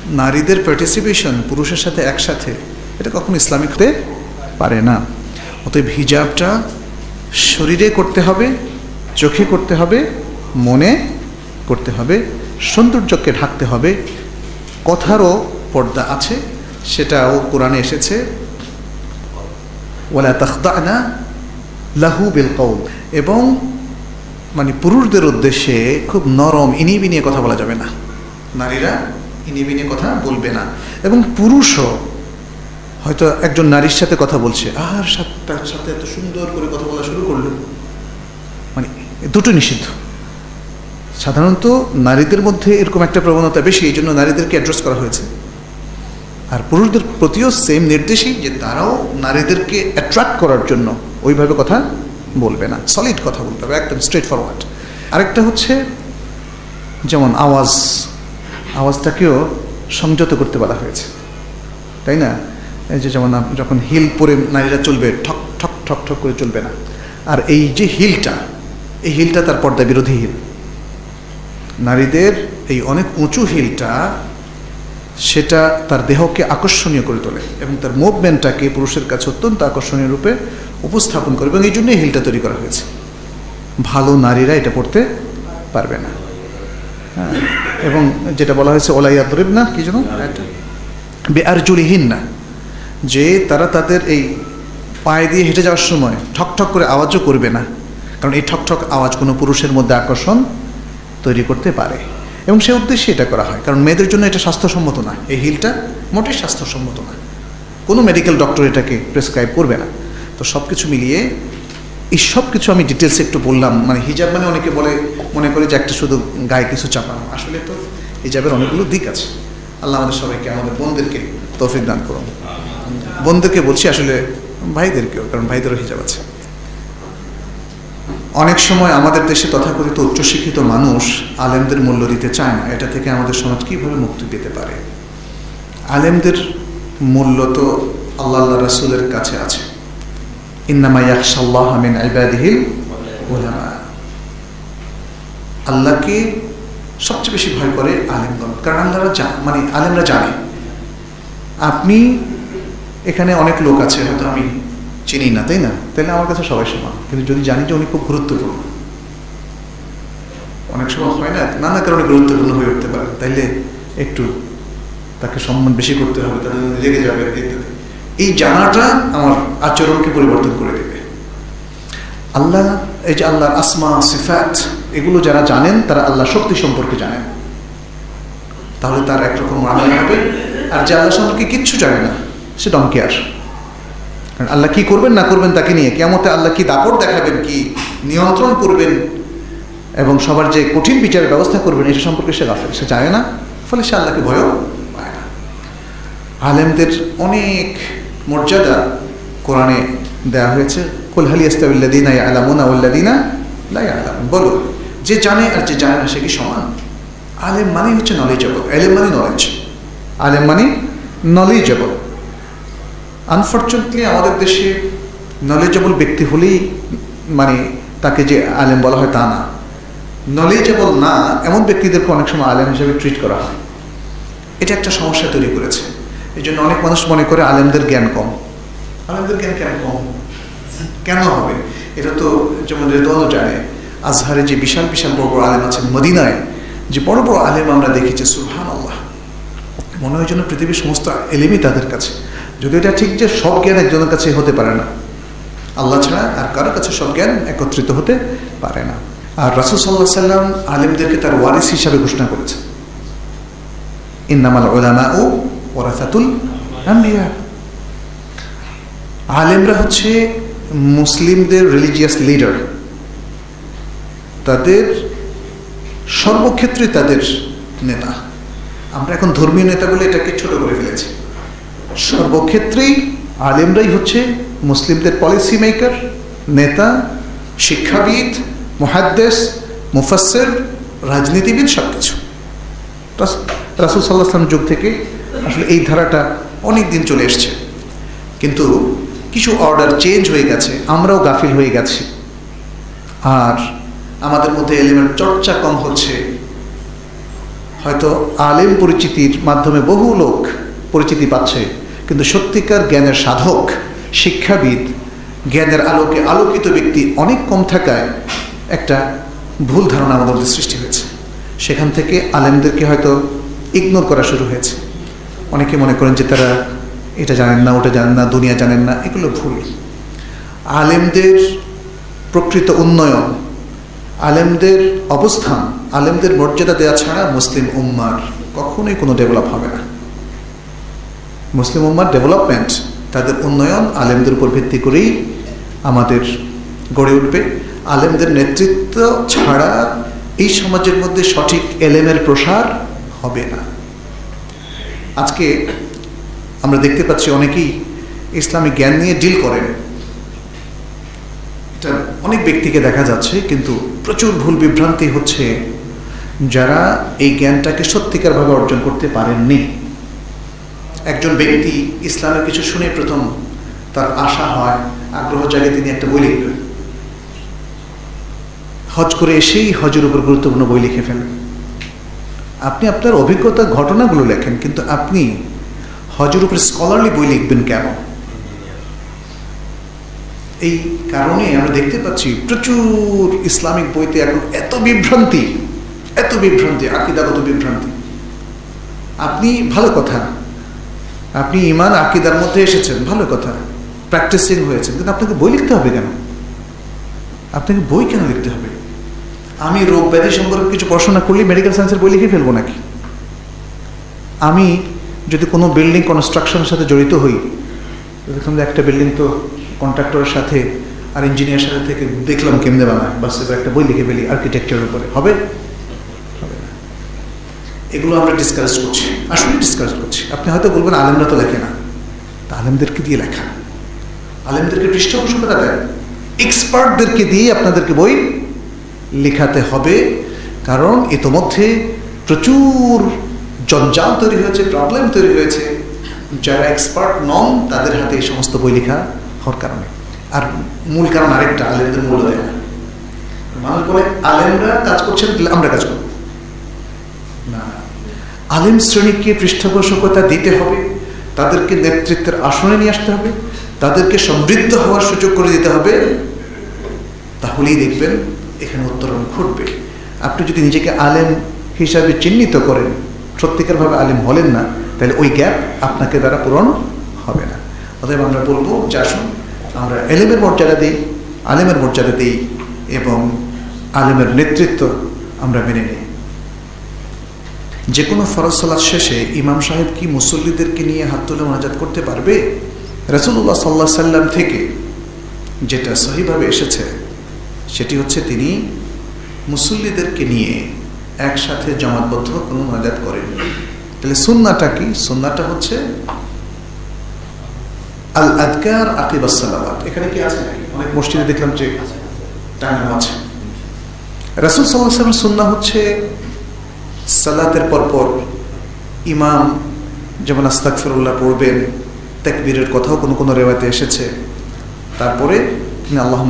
নারীদের পার্টিসিপেশন পুরুষের সাথে একসাথে, এটা কখনো ইসলামিক হতে পারে না। অতএব হিজাবটা শরীরে করতে হবে, চোখে করতে হবে, মনে করতে হবে, সৌন্দর্যকে ঢাকতে হবে। কথারও পর্দা আছে, সেটাও কোরআনে এসেছে। ওলা তখদানা লাহু বিল কৌল এবং মানে পুরুষদের উদ্দেশ্যে খুব নরম ইনিবিনিয়ে কথা বলা যাবে না। নারীরা ইনিবিনিয়ে কথা বলবে না। এবং পুরুষও হয়তো একজন নারীর সাথে কথা বলছে, আর তার সাথে এত সুন্দর করে কথা বলা শুরু করল। মানে দুটো নিষিদ্ধ। সাধারণত নারীদের মধ্যে এরকম একটা প্রবণতা বেশি, এই জন্য নারীদেরকে অ্যাড্রেস করা হয়েছে। আর পুরুষদের প্রতিও সেম নির্দেশই যে তারাও নারীদেরকে অ্যাট্রাক্ট করার জন্য ওইভাবে কথা বলবে না। সলিড কথা বলতে হবে, একদম স্ট্রেট ফরওয়ার্ড আরেকটা হচ্ছে, যেমন আওয়াজ আওয়াজটাকেও সংযত করতে বলা হয়েছে। তাই না? এই যে যেমন যখন হিল পরে নারীরা চলবে, ঠক ঠক ঠক ঠক করে চলবে না। আর এই যে হিলটা, এই হিলটা তার পর্দা বিরোধী হিল। নারীদের এই অনেক উঁচু হিলটা, সেটা তার দেহকে আকর্ষণীয় করে তোলে এবং তার মুভমেন্টটাকে পুরুষের কাছে অত্যন্ত আকর্ষণীয় রূপে উপস্থাপন করে এবং এই জন্যই হিলটা তৈরি করা হয়েছে। ভালো নারীরা এটা পড়তে পারবে না। হ্যাঁ? এবং যেটা বলা হয়েছে ওলাইয়াদরিব না কি যেন? বে আর জুলিহীন না যে তারা তাদের এই পায়ে দিয়ে হেঁটে যাওয়ার সময় ঠক ঠক করে আওয়াজও করবে না। কারণ এই ঠক ঠক আওয়াজ কোনো পুরুষের মধ্যে আকর্ষণ তৈরি করতে পারে। এবং সে উদ্দেশ্যে এটা করা হয়। কারণ মেয়েদের জন্য এটা স্বাস্থ্যসম্মত না। এই হিলটা মোটেই স্বাস্থ্যসম্মত না। কোনো মেডিকেল ডক্টর এটাকে প্রেসক্রাইব করবে না। তো সব কিছু মিলিয়ে এই সব কিছু আমি ডিটেলসে একটু বললাম। মানে হিজাব মানে অনেকে বলে, মনে করে যে একটা শুধু গায়ে কিছু চাপানো। আসলে তো হিজাবের অনেকগুলো দিক আছে। আল্লাহ আমাদের সবাইকে, আমাদের বোনদেরকে তৌফিক দান করুন। বোনদেরকে বলছি আসলে ভাইদেরকেও, কারণ ভাইদেরও হিজাব আছে। অনেক সময় আমাদের দেশে তথাকথিত উচ্চশিক্ষিত মানুষ আলেমদের মূল্য দিতে চায় না। এটা থেকে আমাদের সমাজ কীভাবে মুক্তি পেতে পারে? আলেমদের মূল্য তো আল্লাহ রাসুলের কাছে আছে। ইন্নামা ইয়াকশাল্লাহ মিন ইবাদিহিল উলামা। আল্লাহকে সবচেয়ে বেশি ভয় করে আলেমগণ। কারণ আল্লাহরা জান মানে আলেমরা জানে। আপনি এখানে অনেক লোক আছে, হয়তো আমি চিনি না, তাই না? তাহলে আমার কাছে সবাই সমান। কিন্তু যদি জানি যে উনি খুব গুরুত্বপূর্ণ। অনেক সময় হয় না, নানা কারণে গুরুত্বপূর্ণ হয়ে উঠতে পারে। তাইলে একটু তাকে সম্মান বেশি করতে হবে তাদের লেগে যাবে ইত্যাদি এই জানাটা আমার আচরণকে পরিবর্তন করে দেবে। আল্লাহ, এই যে আল্লাহর আসমা, সিফাত, এগুলো যারা জানেন, তারা আল্লাহ শক্তি সম্পর্কে জানেন। তাহলে তার একরকম আমল হবে। আর যে আল্লাহ সম্পর্কে কিচ্ছু জানে না, সে ডমকেয়ার কারণ আল্লাহ কি করবেন, না করবেন তাকে নিয়ে কেমতে আল্লাহ কি দাপট দেখাবেন, কি নিয়ন্ত্রণ করবেন, এবং সবার যে কঠিন বিচারের ব্যবস্থা করবেন, এটা সম্পর্কে সে গাফেল, সে জানে না। ফলে সে আল্লাহকে ভয়ও পায় না। আলেমদের অনেক মর্যাদা কোরআনে দেওয়া হয়েছে কুলহালি আস্তাবিল্লাদিনা আলামুনা উল্লাদিনা লাই আলাম বলো, যে জানে আর যে জানে না সে কি সমান? আলেম মানে হচ্ছে নলেজেবল এলেম মানে নলেজ আলেম মানে নলেজেবল আনফর্চুনেটলি আমাদের দেশে নলেজেবল ব্যক্তি হলেই মানে তাকে যে আলেম বলা হয় তা না। নলেজেবল না, এমন ব্যক্তিদেরকে অনেক সময় আলেম হিসেবে ট্রিট করা হয়। এটা একটা সমস্যা তৈরি করেছে। এই জন্য অনেক মানুষ মনে করে আলেমদের জ্ঞান কম। আলেমদের জ্ঞান কেন কম? কেন হবে? এটা তো যেমন রেদওয়ানও জানে, আজহারে যে বিশাল বিশাল বড় বড় আলেম আছে মদিনায়, যে বড় বড় আলেম আমরা দেখেছি সুলহান আল্লাহ মনে হয় যেন পৃথিবীর সমস্ত এলেমই তাদের কাছে। যদি এটা ঠিক যে সব জ্ঞান একজনের কাছে হতে পারে না। আল্লাহ ছাড়া আর কারোর কাছে সব জ্ঞান একত্রিত হতে পারে না। আর রাসুল সাল্লাহ সাল্লাম আলেমদেরকে তার ওয়ারিস হিসাবে ঘোষণা করেছে ইন্নামাল ওলামা ও ওরাসাতুল আম্বিয়া। আলেমরা হচ্ছে মুসলিমদের রিলিজিয়াস লিডার তাদের সর্বক্ষেত্রে তাদের নেতা। আমরা এখন ধর্মীয় নেতা বলে এটাকে ছোট করে ফেলেছি। সর্বক্ষেত্রেই আলেমরাই হচ্ছে মুসলিমদের পলিসি মেকার নেতা, শিক্ষাবিদ মহাদ্দেশ মুফাসের রাজনীতিবিদ সব কিছু রাসুল সাল্লাহাম যুগ থেকে আসলে এই ধারাটা অনেক দিন চলে এসছে। কিন্তু কিছু অর্ডার চেঞ্জ হয়ে গেছে, আমরাও গাফিল হয়ে গেছি। আর আমাদের মধ্যে এলেমের চর্চা কম হচ্ছে। হয়তো আলেম পরিচিতির মাধ্যমে বহু লোক পরিচিতি পাচ্ছে, কিন্তু সত্যিকার জ্ঞানের সাধক, শিক্ষাবিদ, জ্ঞানের আলোকে আলোকিত ব্যক্তি অনেক কম থাকায় একটা ভুল ধারণা আমাদের মধ্যে সৃষ্টি হয়েছে। সেখান থেকে আলেমদেরকে হয়তো ইগনোর করা শুরু হয়েছে। অনেকে মনে করেন যে তারা এটা জানেন না, ওটা জানেন না, দুনিয়া জানেন না, এগুলো ভুল। আলেমদের প্রকৃত উন্নয়ন, আলেমদের অবস্থান, আলেমদের মর্যাদা দেওয়া ছাড়া মুসলিম উম্মার কখনোই কোনো ডেভেলপ হবে না। মুসলিম উম্মার ডেভেলপমেন্ট তাদের উন্নয়ন আলেমদের উপর ভিত্তি করেই আমাদের গড়ে উঠবে। আলেমদের নেতৃত্ব ছাড়া এই সমাজের মধ্যে সঠিক এলেমের প্রসার হবে না। আজকে আমরা দেখতে পাচ্ছি অনেকেই ইসলামিক জ্ঞান নিয়ে ডিল করেন। এটা অনেক ব্যক্তিকে দেখা যাচ্ছে, কিন্তু প্রচুর ভুল বিভ্রান্তি হচ্ছে যারা এই জ্ঞানটাকে সত্যিকারভাবে অর্জন করতে পারেননি। একজন ব্যক্তি ইসলামের কিছু শুনে প্রথম তার আশা হয়, আগ্রহ জাগে তিনি একটা বই লিখবেন। হজ করে এসেই হজের উপর গুরুত্বপূর্ণ বই লিখে ফেলেন। আপনি আপনার অভিজ্ঞতা ঘটনাগুলো লেখেন, কিন্তু আপনি হজের উপরে স্কলারলি বই লিখবেন কেন? এই কারণে আমরা দেখতে পাচ্ছি প্রচুর ইসলামিক বইতে এখন এত বিভ্রান্তি এত বিভ্রান্তি, আকিদাগত বিভ্রান্তি। আপনি ভালো কথা। আপনি ইমান, আকিদার মধ্যে এসেছেন, ভালো কথা। প্র্যাকটিসিং হয়েছেন, কিন্তু আপনাকে বই লিখতে হবে কেন? আপনাকে বই কেন লিখতে হবে? আমি রোগ ব্যাধি সম্পর্কে কিছু পড়াশোনা করলে মেডিকেল সায়েন্সের বই লিখে ফেলব নাকি? আমি যদি কোনো বিল্ডিং কনস্ট্রাকশনের সাথে জড়িত হই, দেখলাম যে একটা বিল্ডিং তো কন্ট্রাক্টরের সাথে আর ইঞ্জিনিয়ার সাথে থেকে দেখলাম কেমনে বানায়। বাস, এবার একটা বই লিখে ফেলি আর্কিটেকচারের উপরে। হবে? এগুলো আমরা ডিসকারেজ করছি। আসলে ডিসকারেজ করছি। আপনি হয়তো বলবেন, আলেমরা তো লেখে না। তা আলেমদেরকে দিয়ে লেখা। আলেমদেরকে পৃষ্ঠপোষকতা দেয় এক্সপার্টদেরকে দিয়ে আপনাদেরকে বই লেখাতে হবে। কারণ ইতোমধ্যে প্রচুর জঞ্জাল তৈরি হয়েছে প্রবলেম তৈরি হয়েছে। যারা এক্সপার্ট নন, তাদের হাতে এই সমস্ত বই লেখা হওয়ার কারণে। আর মূল কারণ আরেকটা, আলেমদের মূল্য দেয়। না মানুষ বলে, আলেমরা কাজ করছেন আমরা কাজ করব। না। আলেম শ্রেণীকে পৃষ্ঠপোষকতা দিতে হবে। তাদেরকে নেতৃত্বের আসনে নিয়ে আসতে হবে। তাদেরকে সমৃদ্ধ হওয়ার সুযোগ করে দিতে হবে। তাহলেই দেখবেন এখানে উত্তরণ ঘটবে। আপনি যদি নিজেকে আলেম হিসাবে চিহ্নিত করেন, সত্যিকারভাবে আলেম হলেন না, তাহলে ওই গ্যাপ আপনাকে দ্বারা পূরণ হবে না। অতএব আমরা বলব, যে আসুন, আমরা এলেমের মর্যাদা দিই, আলেমের মর্যাদা দিই, এবং আলেমের নেতৃত্ব আমরা মেনে নিই। যে কোনো ফরজ শেষে ইমাম সাহেব কি মুসল্লিদেরকে নিয়ে হাত তুলে মোনাজাত করতে পারবে? রসুল্লাহ সাল্লাহ সাল্লাম থেকে যেটা সহিভাবে এসেছে সেটি হচ্ছে তিনি মুসল্লিদেরকে নিয়ে একসাথে জমাতবদ্ধ কোনো মোনাজাত করেন তাহলে সুন্নাটা কি? সুন্নাটা হচ্ছে আল আদকার আকিবাস সালাবাত এখানে কি আছে অনেক মসজিদে দেখলাম যে টাঙানো আছে। রাসুল সাল্লাহ সাল্লামের সুন্না হচ্ছে সালাতের পরপর ইমাম যেমন আস্তাকফিরুল্লাহ পড়বেন, তেকবীরের কথাও কোনো কোনো রেওয়াতে এসেছে। তারপরে তিনি আল্লাহ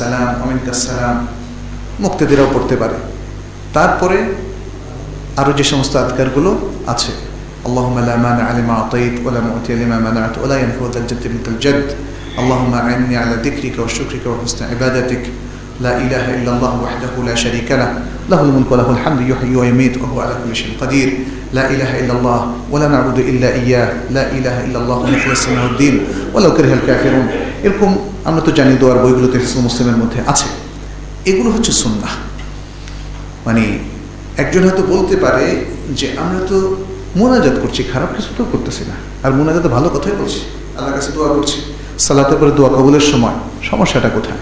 সালাম সালাম মুক্তেদিরাও পড়তে পারে তারপরে আরও যে সমস্ত আদকারগুলো আছে اللهم لا مانع لما أعطيت ولا معطي لما منعت ولا ينفع ذا الجد منك الجد اللهم أعني على ذكرك وشكرك وحسن عبادتك لا إله إلا الله وحده لا شريك له له الملك وله الحمد يحيي ويميت وهو على كل شيء قدير لا إله إلا الله ولا نعبد إلا إياه لا إله إلا الله مخلص له الدين ولو كره الكافرون এরকম আমরা তো জানি দোয়ার বইগুলোতে মুসলিমের মধ্যে আছে এগুলো হচ্ছে সুন্না মানে একজন হয়তো বলতে পারে যে আমরা তো মোনাজাত করছি খারাপ কিছু তো করতেছি না আর মোনাজাত ভালো কথাই বলছি আল্লাহর কাছে দোয়া করছি সালাতে পরে দোয়া কবুলের সময় সমস্যাটা কোথায়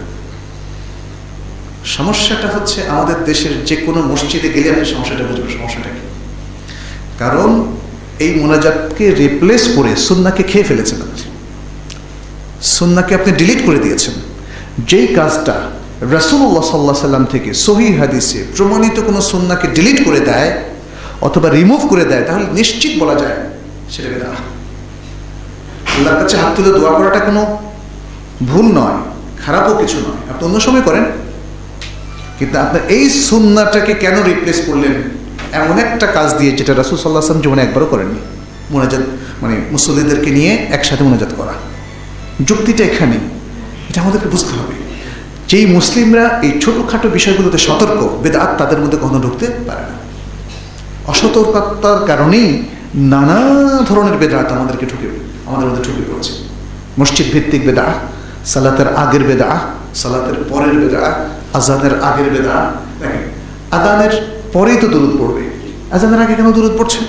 সমস্যাটা হচ্ছে আমাদের দেশের যে কোনো মসজিদে গেলে আপনি সমস্যাটা বুঝবেন সমস্যাটা কি? কারণ এই মোনাজাতকে রিপ্লেস করে সুন্নাকে খেয়ে ফেলেছেন আপনি। সুন্নাকে আপনি ডিলিট করে দিয়েছেন। যেই কাজটা রাসুল্লাহ সাল্লাহ সাল্লাম থেকে সহি হাদিসে প্রমাণিত কোনো সুন্নাকে ডিলিট করে দেয় অথবা রিমুভ করে দেয়, তাহলে নিশ্চিত বলা যায় সেটা বেদা আল্লাহর কাছে হাত তুলে দোয়া করাটা কোনো ভুল নয়, খারাপও কিছু নয়। আপনি অন্য সময় করেন। কিন্তু আপনার এই সুন্নাটাকে কেন রিপ্লেস করলেন? এমন একটা কাজ দিয়ে যেটা রাসুল সাল্লাহ আসলাম জীবনে একবারও করেননি। মোনাজাত মানে মুসল্লিদেরকে নিয়ে একসাথে মোনাজাত করা। যুক্তিটা এখানে, এটা আমাদেরকে বুঝতে হবে। যেই মুসলিমরা এই ছোটোখাটো বিষয়গুলোতে সতর্ক, বেদাত তাদের মধ্যে কখনো ঢুকতে পারে না। অসতর্কতার কারণেই নানা ধরনের বেদাত আমাদেরকে ঢুকে, আমাদের মধ্যে ঢুকে পড়েছে। মসজিদ ভিত্তিক বেদা সালাতের আগের বেদা সালাতের পরের বেদা আজানের আগের বেদা আদানের পরেই তো দূরত পড়বে। আজানের আগে কেন দূরত পড়ছে?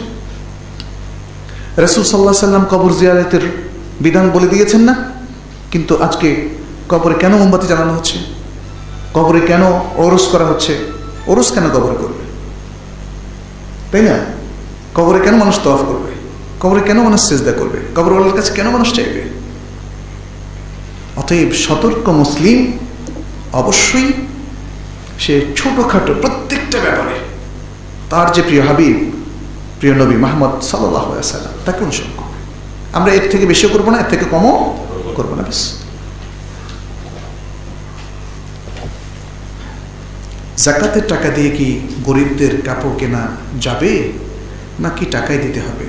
রসুল সাল্লাহ সাল্লাম কবর জিয়ারতের বিধান বলে দিয়েছেন না? কিন্তু আজকে কবরে কেন মোমবাতি জ্বালানো হচ্ছে? কবরে কেন ওরস করা হচ্ছে? ওরস কেন কবরে করবে? তাই না? কবরে কেন মানুষ তফ করবে? কবরে কেন মানুষ চেষ্টা করবে? কবরওয়ালার কাছে কেন মানুষ চাইবে? অতএব সতর্ক মুসলিম অবশ্যই সে ছোটোখাটো প্রত্যেকটা ব্যাপারে তার যে প্রিয় হাবিব, প্রিয় নবী মাহমদ সাল্লাহ তাকে অনুসরণ করবে আমরা এর থেকে বেশিও করব না, এর থেকে কমও করব না বেশ জাকাতের টাকা দিয়ে কি গরিবদের কাপড় কেনা যাবে, নাকি টাকাই দিতে হবে?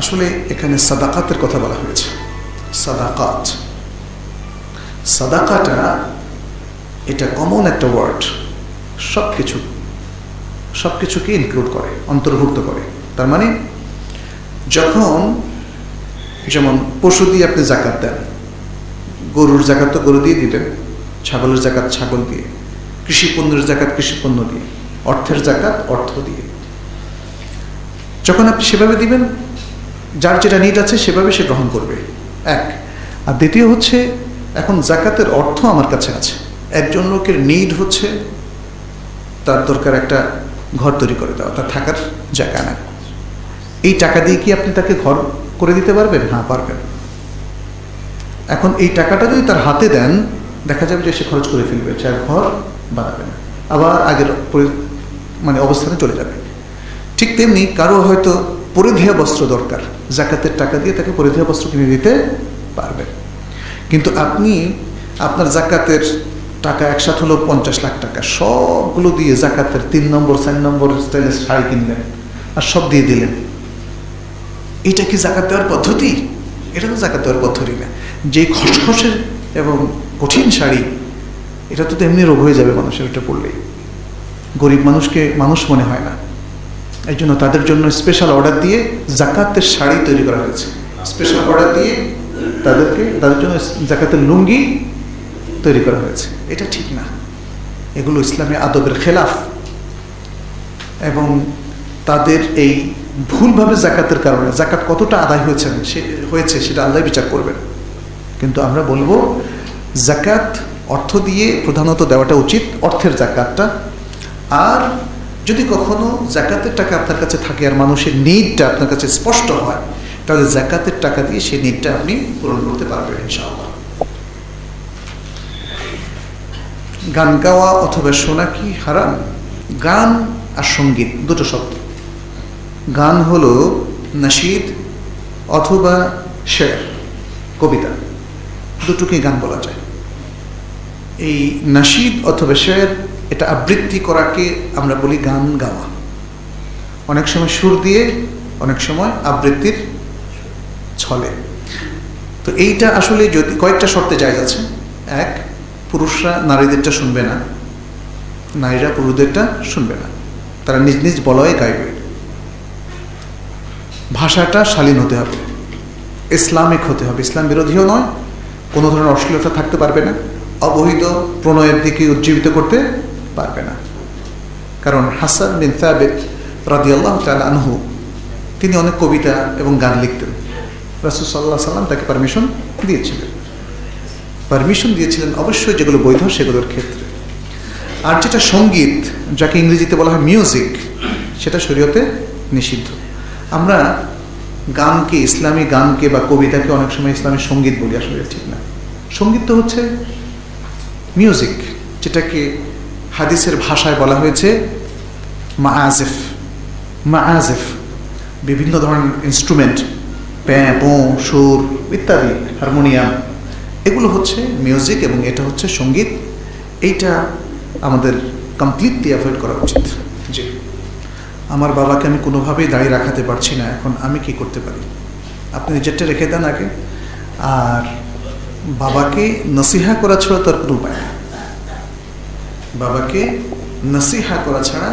আসলে এখানে সাদাকাতের কথা বলা হয়েছে। সাদাকাত। সাদাকাটা এটা কমন একটা ওয়ার্ড সব কিছু সব কিছুকে ইনক্লুড করে, অন্তর্ভুক্ত করে। তার মানে যখন, যেমন পশু দিয়ে আপনি জাকাত দেন, গরুর জাকাত তো গরু দিয়ে দিবেন ছাগলের জাকাত ছাগল দিয়ে কৃষি পণ্যের জাকাত কৃষি পণ্য দিয়ে, অর্থের জাকাত অর্থ দিয়ে। যখন আপনি সেভাবে দিবেন, যার যেটা নিড আছে সেভাবে সে গ্রহণ করবে। এক। আর দ্বিতীয় হচ্ছে, এখন জাকাতের অর্থ আমার কাছে আছে। একজন লোকের নিড হচ্ছে, তার দরকার একটা ঘর তৈরি করে দেওয়া, তার থাকার জায়গা না এই টাকা দিয়ে কি আপনি তাকে ঘর করে দিতে পারবেন? হ্যাঁ পারবেন। এখন এই টাকাটা যদি তার হাতে দেন, দেখা যাবে যে সে খরচ করে ফেলবে চার ঘর বানাবে না। আবার আগের মানে অবস্থানে চলে যাবে। ঠিক তেমনি কারও হয়তো পরিধেয় বস্ত্র দরকার, জাকাতের টাকা দিয়ে তাকে পরিধেয় বস্ত্র কিনে দিতে পারবেন কিন্তু আপনি আপনার জাকাতের টাকা একসাথে হলো পঞ্চাশ লাখ টাকা। সবগুলো দিয়ে জাকাতের তিন নম্বর, চার নম্বর স্টাইলের শাড়ি কিনলেন আর সব দিয়ে দিলেন। এটা কি জাকাত দেওয়ার পদ্ধতি? এটা তো জাকাত দেওয়ার পদ্ধতি না। যে খসখসের এবং কঠিন শাড়ি, এটা তো তেমনি রোগ হয়ে যাবে মানুষের এটা পড়লেই। গরিব মানুষকে মানুষ মনে হয় না। এই জন্য তাদের জন্য স্পেশাল অর্ডার দিয়ে জাকাতের শাড়ি তৈরি করা হয়েছে। স্পেশাল অর্ডার দিয়ে তাদেরকে, তাদের জন্য জাকাতের লুঙ্গি তৈরি করা হয়েছে। এটা ঠিক না। এগুলো ইসলামী আদবের খেলাফ এবং তাদের এই ভুলভাবে জাকাতের কারণে জাকাত কতটা আদায় হয়েছে, সে হয়েছে সেটা আল্লাহ বিচার করবেন। কিন্তু আমরা বলব জাকাত অর্থ দিয়ে প্রধানত দেওয়াটা উচিত, অর্থের জাকাতটা আর যদি কখনো জাকাতের টাকা আপনার কাছে থাকে আর মানুষের নিডটা আপনার কাছে স্পষ্ট হয়, তাহলে জাকাতের টাকা দিয়ে সেই নিডটা আপনি পূরণ করতে পারবেন ইনশাআল্লাহ। গান গাওয়া অথবা শোনা কি হারাম? গান আর সংগীত, দুটো শব্দ। গান হলো নাশিদ অথবা শের, কবিতা। দুটোকে গান বলা যায়। এই নাশিদ অথবা শের, এটা আবৃত্তি করাকে আমরা বলি গান গাওয়া। অনেক সময় সুর দিয়ে, অনেক সময় আবৃত্তির ছলে। তো এইটা আসলে যদি কয়েকটা শর্তে যায় আছে। এক পুরুষরা নারীদেরটা শুনবে না, নারীরা পুরুষদেরটা শুনবে না। তারা নিজ নিজ বলয়ে গাইবে। ভাষাটা শালীন হতে হবে, ইসলামিক হতে হবে। ইসলাম বিরোধীও নয়, কোনো ধরনের অশ্লীলতা থাকতে পারবে না অবহিত প্রণয়ের দিকে উজ্জীবিত করতে পারবে না। কারণ হাসান বিন সাবেদ রাদিয়াল্লাহ তাল আনহু, তিনি অনেক কবিতা এবং গান লিখতেন। রাসুল সাল্লাহ সাল্লাম তাকে পারমিশন দিয়েছিলেন। পারমিশন দিয়েছিলেন অবশ্যই যেগুলো বৈধ সেগুলোর ক্ষেত্রে। আর যেটা সংগীত, যাকে ইংরেজিতে বলা হয় মিউজিক সেটা শরীয়তে নিষিদ্ধ। আমরা গানকে, ইসলামী গানকে বা কবিতাকে অনেক সময় ইসলামী সংগীত বলি, আসলে ঠিক না। সংগীত তো হচ্ছে মিউজিক যেটাকে হাদিসের ভাষায় বলা হয়েছে মা আজেফ মা আজেফ বিভিন্ন ধরনের ইনস্ট্রুমেন্ট প্যাঁ, পো, সুর ইত্যাদি হারমোনিয়াম এগুলো হচ্ছে মিউজিক এবং এটা হচ্ছে সংগীত। এইটা আমাদের কমপ্লিটলি অ্যাভয়েড করা উচিত। জি। আমার বাবাকে আমি কোনোভাবেই দাঁড়িয়ে রাখাতে পারছি না, এখন আমি কি করতে পারি? আপনি নিজেরটা রেখে দেন আগে। আর বাবাকে নসিহা করা ছাড়া তার কোনো উপায় নেই। বাবাকে নসিহা করা ছাড়া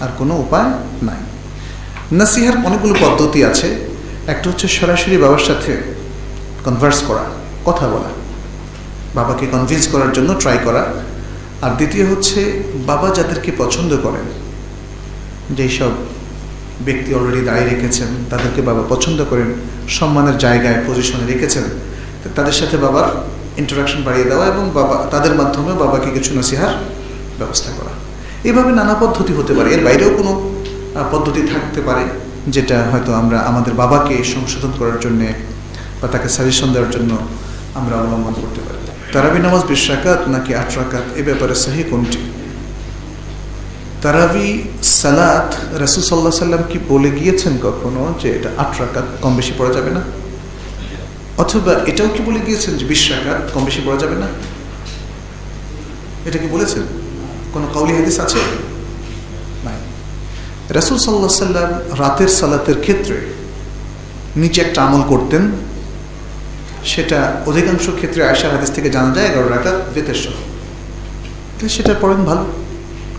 আর কোনো উপায় নাই। নসিহার অনেকগুলো পদ্ধতি আছে। একটা হচ্ছে সরাসরি বাবার সাথে কনভার্স করা, কথা বলা। বাবাকে কনভিন্স করার জন্য ট্রাই করা। আর দ্বিতীয় হচ্ছে, বাবা যাদেরকে পছন্দ করেন যেই সব ব্যক্তি অলরেডি দাঁড়িয়ে রেখেছেন, তাদেরকে বাবা পছন্দ করেন, সম্মানের জায়গায় পজিশনে রেখেছেন তাদের সাথে বাবার ইন্টারাকশন বাড়িয়ে দেওয়া এবং বাবা, তাদের মাধ্যমে বাবাকে কিছু নসিহার ব্যবস্থা করা। এভাবে নানা পদ্ধতি হতে পারে। এর বাইরেও কোনো পদ্ধতি থাকতে পারে, যেটা হয়তো আমরা আমাদের বাবাকে সংশোধন করার জন্যে বা তাকে সাজেশন দেওয়ার জন্য আমরা অবলম্বন করতে পারি। তারাবি নামাজ বিশ রাকাত নাকি আট রাকাত? এ ব্যাপারে সাহি কোনটি? তারাবি সালাত রাসুল সাল্লাহ সাল্লাম কি বলে গিয়েছেন কখনো যে এটা আট রাকাত কম বেশি পড়া যাবে না? অথবা এটাও কি বলে গিয়েছেন যে বিশ রাকাত কম বেশি পড়া যাবে না? এটা কি বলেছেন? কোনো কাউলি হাদিস আছে? রাসুল সাল্লাহ সাল্লাম রাতের সালাতের ক্ষেত্রে নিচে একটা আমল করতেন সেটা অধিকাংশ ক্ষেত্রে আয়সার হাদিস থেকে জানা যায়, এগারো রাকাত বেতের সহ সেটা পড়েন ভালো,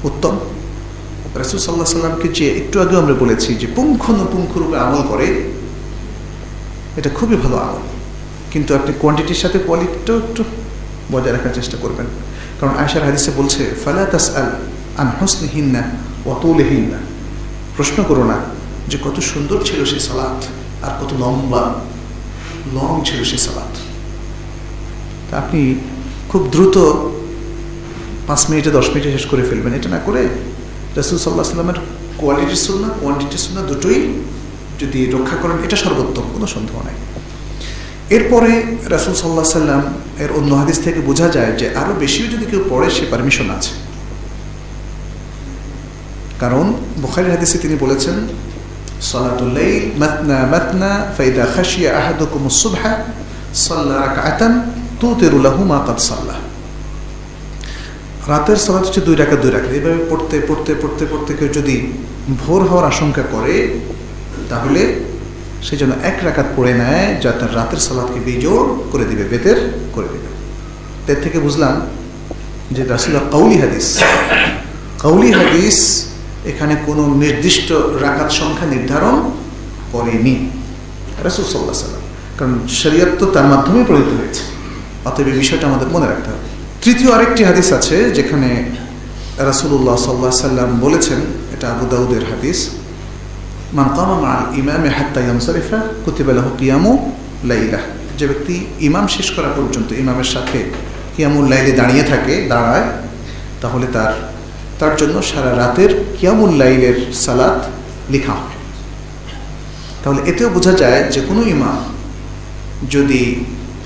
উত্তম। রাসুল সাল্লাহ সাল্লামকে যে একটু আগেও আমরা বলেছি যে পুঙ্খানুপুঙ্খরূপে আমল করে, এটা খুবই ভালো আমল। কিন্তু আপনি কোয়ান্টিটির সাথে কোয়ালিটিটাও একটু বজায় রাখার চেষ্টা করবেন। কারণ আয়সার হাদিসে বলছে ফালাতাস আল আন হসনিহিন্না অতুলহিন্না প্রশ্ন করো না যে কত সুন্দর ছিল সেই সালাত আর কত লম্বা লং ছিল সেই সালাত। তা আপনি খুব দ্রুত পাঁচ মিনিটে, দশ মিনিটে শেষ করে ফেলবেন। এটা না করে রাসুল সাল্লাহ সাল্লামের কোয়ালিটির সুন্না কোয়ান্টিটির সুন্না দুটোই যদি রক্ষা করেন, এটা সর্বোত্তম, কোনো সন্দেহ নাই। এরপরে রাসুল সাল্লাহ সাল্লাম এর অন্য হাদিস থেকে বোঝা যায় যে আরও বেশিও যদি কেউ পড়ে, সে পারমিশন আছে। কারণ বুখারি হাদিসে তিনি বলেছেন সলাতুল্লাইল মাতনা মাতনা, ফাইদা খাসিয়া আহাদুকুম সুবহা সাল্লা রাকাতান তুতিরু লাহু মা কাদ সাল্লাহ রাতের সালাত হচ্ছে দুই রাখা দুই রাখা এইভাবে পড়তে পড়তে পড়তে পড়তে কেউ যদি ভোর হওয়ার আশঙ্কা করে, তাহলে সেই জন্য এক রাকাত পড়ে নেয়, যা তার রাতের সালাদকে বেজোর করে দিবে, বেতের করে দিবে। এর থেকে বুঝলাম যে রাসুল্লাহ কাউলি হাদিস কাউলি হাদিস এখানে কোনো নির্দিষ্ট রাকাত সংখ্যা নির্ধারণ করেনি। রাসুল সাল্লাহ সাল্লাম কারণ শরীয়ত তো তার মাধ্যমে প্রণীত হয়েছে। অতএব এই বিষয়টা আমাদের মনে রাখতে হবে। তৃতীয় আরেকটি হাদিস আছে যেখানে রাসুল্লাহ সাল্লাহ সাল্লাম বলেছেন, এটা আবু দাউদের হাদিস, মান কামা মা ইমামে হাত্তা ইয়ামসারিফা কুতিবালাহ কিয়ামু লাইলা যে ব্যক্তি ইমাম শেষ করা পর্যন্ত ইমামের সাথে কিয়ামুল লাইলে দাঁড়িয়ে থাকে, দাঁড়ায়, তাহলে তার তার জন্য সারা রাতের কিয়ামুল লাইলের সালাত লেখা হয় তাহলে এতেও বোঝা যায় যে কোনো ইমাম যদি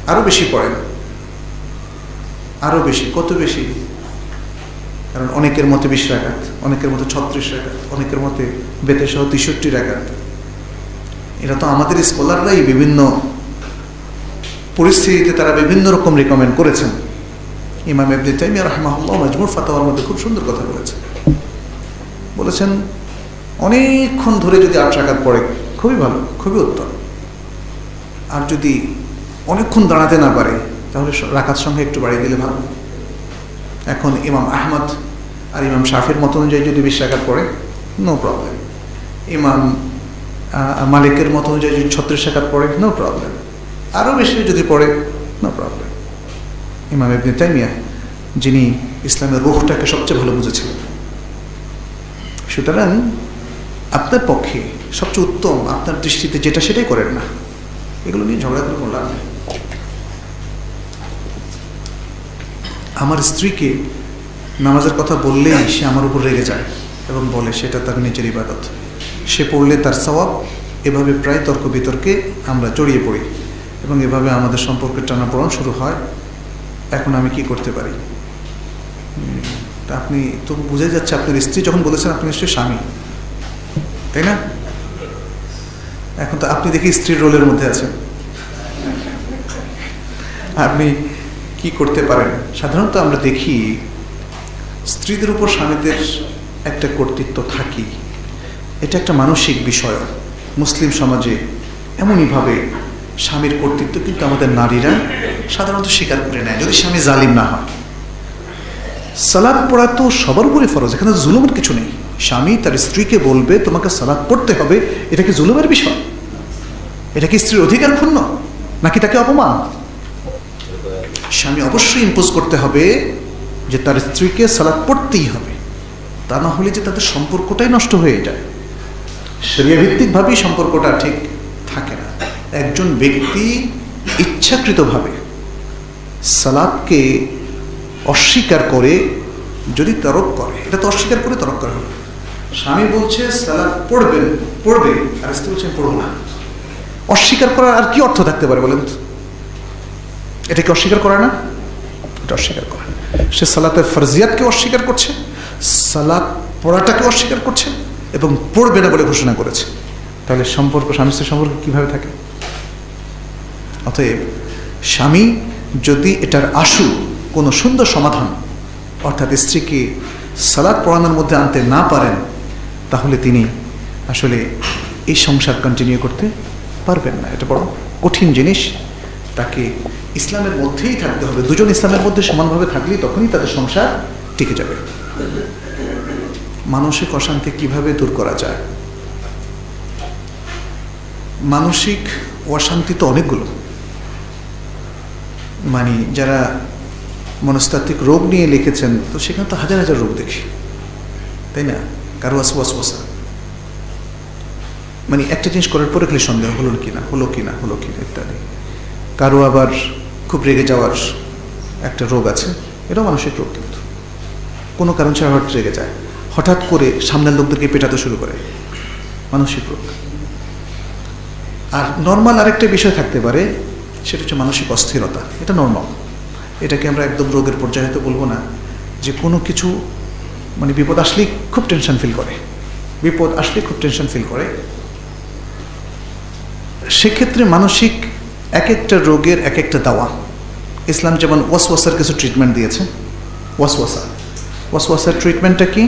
আরও বেশি পড়েন আরও বেশি, কত বেশি? কারণ অনেকের মতে বিশ রাখাত অনেকের মতে ছত্রিশ রাখাত অনেকের মতে বেতে সহ তেষট্টি রাখাত এরা তো আমাদের স্কলাররাই বিভিন্ন পরিস্থিতিতে তারা বিভিন্ন রকম রেকমেন্ড করেছেন। ইমাম এবদি তাইমিয়া রহমাহুল্লাহ মজমুর ফাতাওয়ার মধ্যে খুব সুন্দর কথা বলেছেন। বলেছেন, অনেকক্ষণ ধরে যদি আট রাখাত পড়ে, খুবই ভালো, খুবই উত্তম। আর যদি অনেকক্ষণ দাঁড়াতে না পারে, তাহলে রাকাত সঙ্গে একটু বাড়িয়ে দিলে ভালো। এখন ইমাম আহমদ আর ইমাম শাফির মত অনুযায়ী যদি বিশ রাকাত পড়ে নো প্রবলেম ইমাম মালিকের মত অনুযায়ী যদি ছত্রিশ রাকাত পড়ে নো প্রবলেম আরও বেশি যদি পড়ে নো প্রবলেম ইমাম ইবনে তাইমিয়া, যিনি ইসলামের রুখটাকে সবচেয়ে ভালো বুঝেছিলেন। সুতরাং আপনার পক্ষে সবচেয়ে উত্তম আপনার দৃষ্টিতে যেটা সেটাই করেন না। এগুলো নিয়ে ঝগড়া করে কোনো লাভ আমার স্ত্রীকে নামাজের কথা বললেই সে আমার উপর রেগে যায় এবং বলে, সেটা তার নিজের ইবাদত। সে পড়লে তার সওয়াব। এভাবে প্রায় তর্ক বিতর্কে আমরা জড়িয়ে পড়ি এবং এভাবে আমাদের সম্পর্কের টানাপড়ন শুরু হয়। এখন আমি কি করতে পারি? তা আপনি, তো বুঝে যাচ্ছে আপনার স্ত্রী যখন বলেছেন আপনি নিশ্চয়ই স্বামী। তাই না? এখন তো আপনি দেখি স্ত্রীর রোলের মধ্যে আছেন। আপনি কি করতে পারেন? সাধারণত আমরা দেখি স্ত্রীদের উপর স্বামীদের একটা কর্তৃত্ব থাকি এটা একটা মানসিক বিষয়। মুসলিম সমাজে এমনইভাবে স্বামীর কর্তৃত্ব কিন্তু আমাদের নারীরা সাধারণত স্বীকার করে নেয়, যদি স্বামী জালিম না হয়। সালাদ পড়া তো সবার উপরে ফরজ, এখানে জুলুমের কিছু নেই। স্বামী তার স্ত্রীকে বলবে, তোমাকে সালাদ পড়তে হবে। এটা কি জুলুমের বিষয়? এটা কি স্ত্রীর অধিকার ক্ষুণ্ণ, নাকি তাকে অপমান? স্বামী অবশ্যই ইম্পোজ করতে হবে যে তার স্ত্রীকে সালাদ পড়তেই হবে। তা না হলে যে তাদের সম্পর্কটাই নষ্ট হয়ে যায়। ভিত্তিকভাবেই সম্পর্কটা ঠিক একজন ব্যক্তি ইচ্ছাকৃতভাবে সালাদকে অস্বীকার করে যদি তরক করে, এটা তো অস্বীকার করে তরক করা হবে। স্বামী বলছে সালাদ পড়বেন, পড়বে। আর স্ত্রী বলছেন পড়ব না। অস্বীকার করার আর কি অর্থ থাকতে পারে বলেন এটা কি অস্বীকার করে না? এটা অস্বীকার করে। সে সালাতের ফরজিয়াতকে অস্বীকার করছে সালাদ পড়াটাকে অস্বীকার করছে এবং পড়বে না বলে ঘোষণা করেছে। তাহলে সম্পর্ক স্বামী স্ত্রীর সম্পর্ক কীভাবে থাকে? অতএব স্বামী যদি এটার আশু, কোনো সুন্দর সমাধান, অর্থাৎ স্ত্রীকে সালাদ পড়ানোর মধ্যে আনতে না পারেন, তাহলে তিনি আসলে এই সংসার কন্টিনিউ করতে পারবেন না। এটা বড় কঠিন জিনিস। তাকে ইসলামের মধ্যেই থাকতে হবে। দুজন ইসলামের মধ্যে সমানভাবে থাকলেই তখনই তাদের সংসার টিকে যাবে। মানসিক অশান্তি কীভাবে দূর করা যায়? মানসিক অশান্তি তো অনেকগুলো। মানে যারা মনস্তাত্ত্বিক রোগ নিয়ে লিখেছেন, তো সেখানে তো হাজার হাজার রোগ দেখি। তাই না? কারও ওয়াসওয়াসা মানে একটা জিনিস করার পরে খালি সন্দেহ, হলো কিনা হলো কিনা হলো কিনা ইত্যাদি। কারও আবার খুব রেগে যাওয়ার একটা রোগ আছে, এটাও মানসিক রোগ কিন্তু। কোনো কারণ ছাড়া হঠাৎ রেগে যায়। হঠাৎ করে সামনের লোকদেরকে পেটাতে শুরু করে। মানসিক রোগ। আর নর্মাল আরেকটা বিষয় থাকতে পারে সেটা হচ্ছে মানসিক অস্থিরতা। এটা নর্মাল এটাকে আমরা একদম রোগের পর্যায়ে হয়তো বলব না। যে কোনো কিছু মানে বিপদ আসলেই খুব টেনশন ফিল করে। বিপদ আসলে খুব টেনশন ফিল করে। সেক্ষেত্রে মানসিক এক একটা রোগের এক একটা দাওয়া। ইসলাম যেমন ওয়াসওয়াসার কিছু ট্রিটমেন্ট দিয়েছে। ওয়াসওয়াসা। ওয়াসওয়াসার ট্রিটমেন্টটা কি?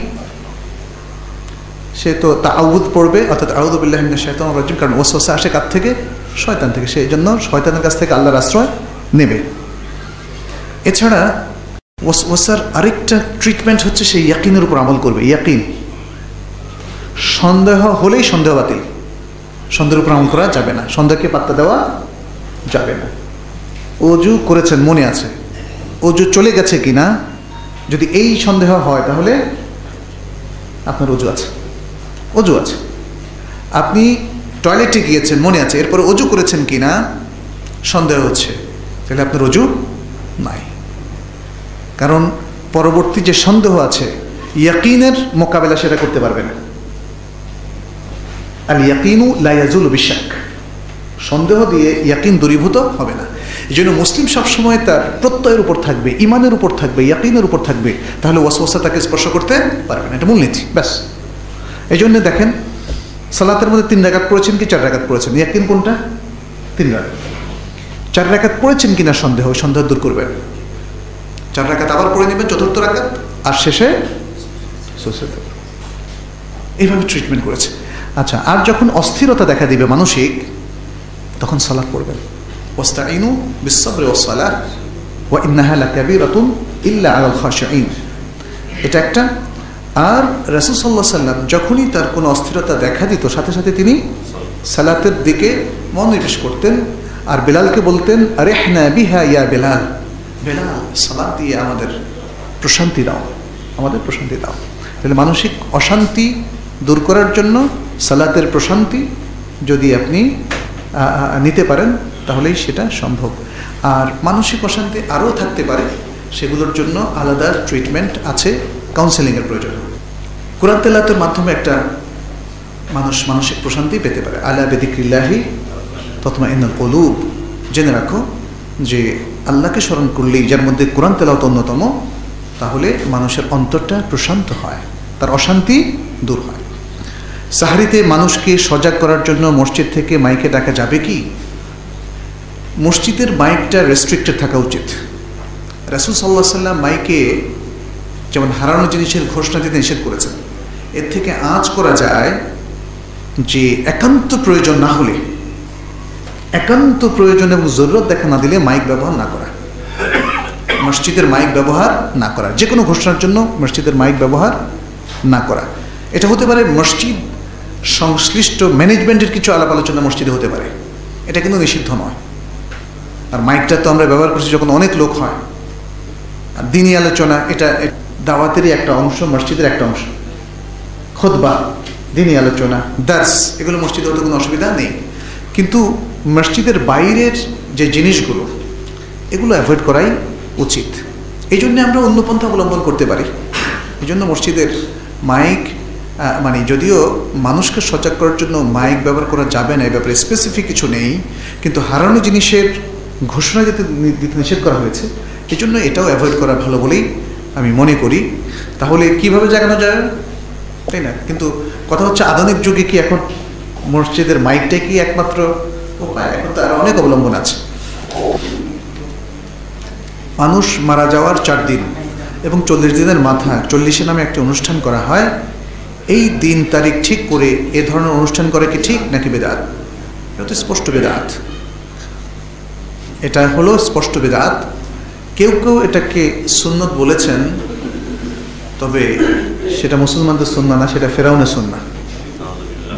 সে তো তা আউদ পড়বে, অর্থাৎ আউদুবিল্লাহ শয়তান রাজিম, কারণ ওয়াসওয়াসা আসে কার থেকে? শয়তান থেকে। সেই জন্য শয়তানের কাছ থেকে আল্লাহর আশ্রয় নেবে। এছাড়া ওয়াসার আরেকটা ট্রিটমেন্ট হচ্ছে সেই ইয়াকিনের উপর আমল করবে, ইয়াকিন। সন্দেহ হলেই সন্দেহ বাতিল। সন্দেহের উপর আমল করা যাবে না। সন্দেহকে পাত্তা দেওয়া যাবে না। অজু করেছেন, মনে আছে। অজু চলে গেছে কিনা? যদি এই সন্দেহ হয়, তাহলে আপনার অজু আছে। অজু আছে। আপনি টয়লেটে গিয়েছেন, মনে আছে? এরপরে অজু করেছেন কি না সন্দেহ হচ্ছে। তাহলে আপনার অজু নাই। কারণ পরবর্তী যে সন্দেহ আছে, ইয়াকিনের মোকাবেলা সেটা করতে পারবে না। আল ইয়াকিনু লাইয়াজুল বিশ্বাক সন্দেহ দিয়ে ইয়াকিন দূরীভূত হবে না। এই জন্য মুসলিম সবসময় তার প্রত্যয়ের উপর থাকবে, ইমানের উপর থাকবে, ইয়াকিনের উপর থাকবে। তাহলে ওয়াসওয়াসা তাকে স্পর্শ করতে পারবে না। এটা মূলনীতি, ব্যাস। এই জন্য দেখেন সালাতের মধ্যে তিন রাকাত পড়েছেন কি চার রাকাত পড়েছেন? ইয়াকিন কোনটা? তিন রাকাত। চার রাকাত পড়েছেন কিনা সন্দেহ? সন্দেহ দূর করবেন। চার রাকাত আবার পড়ে নেবেন, চতুর্থ রাকাত, আর শেষে এইভাবে ট্রিটমেন্ট করেছে। আচ্ছা আর যখন অস্থিরতা দেখা দিবে মানসিক, তখন সালাদ পড়বেন। ওয়াস্তাইনু বিসসাবরি ওয়াসসালাহ ওয়া ইন্নাহা লাকাবীরাতুন ইল্লা আলাল খাশিঈন। এটা একটা আর রাসূল সাল্লাল্লাহু সাল্লাম যখনই তার কোনো অস্থিরতা দেখা দিত, সাথে সাথে তিনি সালাতের দিকে মনোনিবেশ করতেন আর বেলালকে বলতেন আরে হ্যাঁ বিহা ইয়া বেলাল। বেলাল সালাদ দিয়ে আমাদের প্রশান্তি দাও, আমাদের প্রশান্তি দাও। তাহলে মানসিক অশান্তি দূর করার জন্য সালাতের প্রশান্তি যদি আপনি নিতে পারেন, তাহলেই সেটা সম্ভব। আর মানসিক অশান্তি আরও থাকতে পারে। সেগুলোর জন্য আলাদা ট্রিটমেন্ট আছে কাউন্সেলিংয়ের প্রয়োজন। কোরআন তেলাতের মাধ্যমে একটা মানুষ মানসিক প্রশান্তি পেতে পারে। আলা বেদিক্রিল্লাহি তৎমা ইন্নাল কলুব। জেনে রাখো যে আল্লাহকে স্মরণ করলেই যার মধ্যে কোরআন তেলাওত অন্যতম, তাহলে মানুষের অন্তরটা প্রশান্ত হয়, তার অশান্তি দূর হয়। সাহারিতে মানুষকে সজাগ করার জন্য মসজিদ থেকে মাইকে ডাকা যাবে কি? মসজিদের মাইকটা রেস্ট্রিক্টেড থাকা উচিত। রাসুল সাল্লাহ সাল্লাম মাইকে যেমন হারানো জিনিসের ঘোষণা দিতে নিষেধ করেছেন। এর থেকে আঁচ করা যায় যে একান্ত প্রয়োজন না হলে, একান্ত প্রয়োজন এবং জরুরত দেখা না দিলে মাইক ব্যবহার না করা। মসজিদের মাইক ব্যবহার না করা। যে কোনো ঘোষণার জন্য মসজিদের মাইক ব্যবহার না করা। এটা হতে পারে মসজিদ সংশ্লিষ্ট ম্যানেজমেন্টের কিছু আলাপ আলোচনা মসজিদে হতে পারে। এটা কিন্তু নিষিদ্ধ নয়। আর মাইকটা তো আমরা ব্যবহার করছি যখন অনেক লোক হয়। দিনই আলোচনা, এটা দাওয়াতেরই একটা অংশ, মসজিদের একটা অংশ। খোদবা দিনই আলোচনা, দার্স, এগুলো মসজিদে হতে কোনো অসুবিধা নেই। কিন্তু মসজিদের বাইরের যে জিনিসগুলো, এগুলো অ্যাভয়েড করাই উচিত। এই জন্য আমরা অন্য পন্থা অবলম্বন করতে পারি। এই জন্য মসজিদের মাইক মানে যদিও মানুষকে সজাগ করার জন্য মাইক ব্যবহার করা যাবে না এই ব্যাপারে স্পেসিফিক কিছু নেই, কিন্তু হারানো জিনিসের ঘোষণা যেতে দিতে নিষেধ করা হয়েছে এই জন্য এটাও অ্যাভয়েড করা ভালো বলেই আমি মনে করি। তাহলে কীভাবে জাগানো যায়? তাই না? কিন্তু কথা হচ্ছে আধুনিক যুগে কি এখন মসজিদের মাইকটাই কি একমাত্র? উপায় এখন তো আর অনেক অবলম্বন আছে। মানুষ মারা যাওয়ার চার দিন এবং চল্লিশ দিনের মাথা চল্লিশে নামে একটা অনুষ্ঠান করা হয়। এই দিন তারিখ ঠিক করে এ ধরনের অনুষ্ঠান করে কি ঠিক নাকি বেদাত? এটা স্পষ্ট বেদাত। এটা হলো স্পষ্ট বেদাত। কেউ কেউ এটাকে সুন্নত বলেছেন, তবে সেটা মুসলমানদের সুন্না না, সেটা ফেরাউনের সুন্না।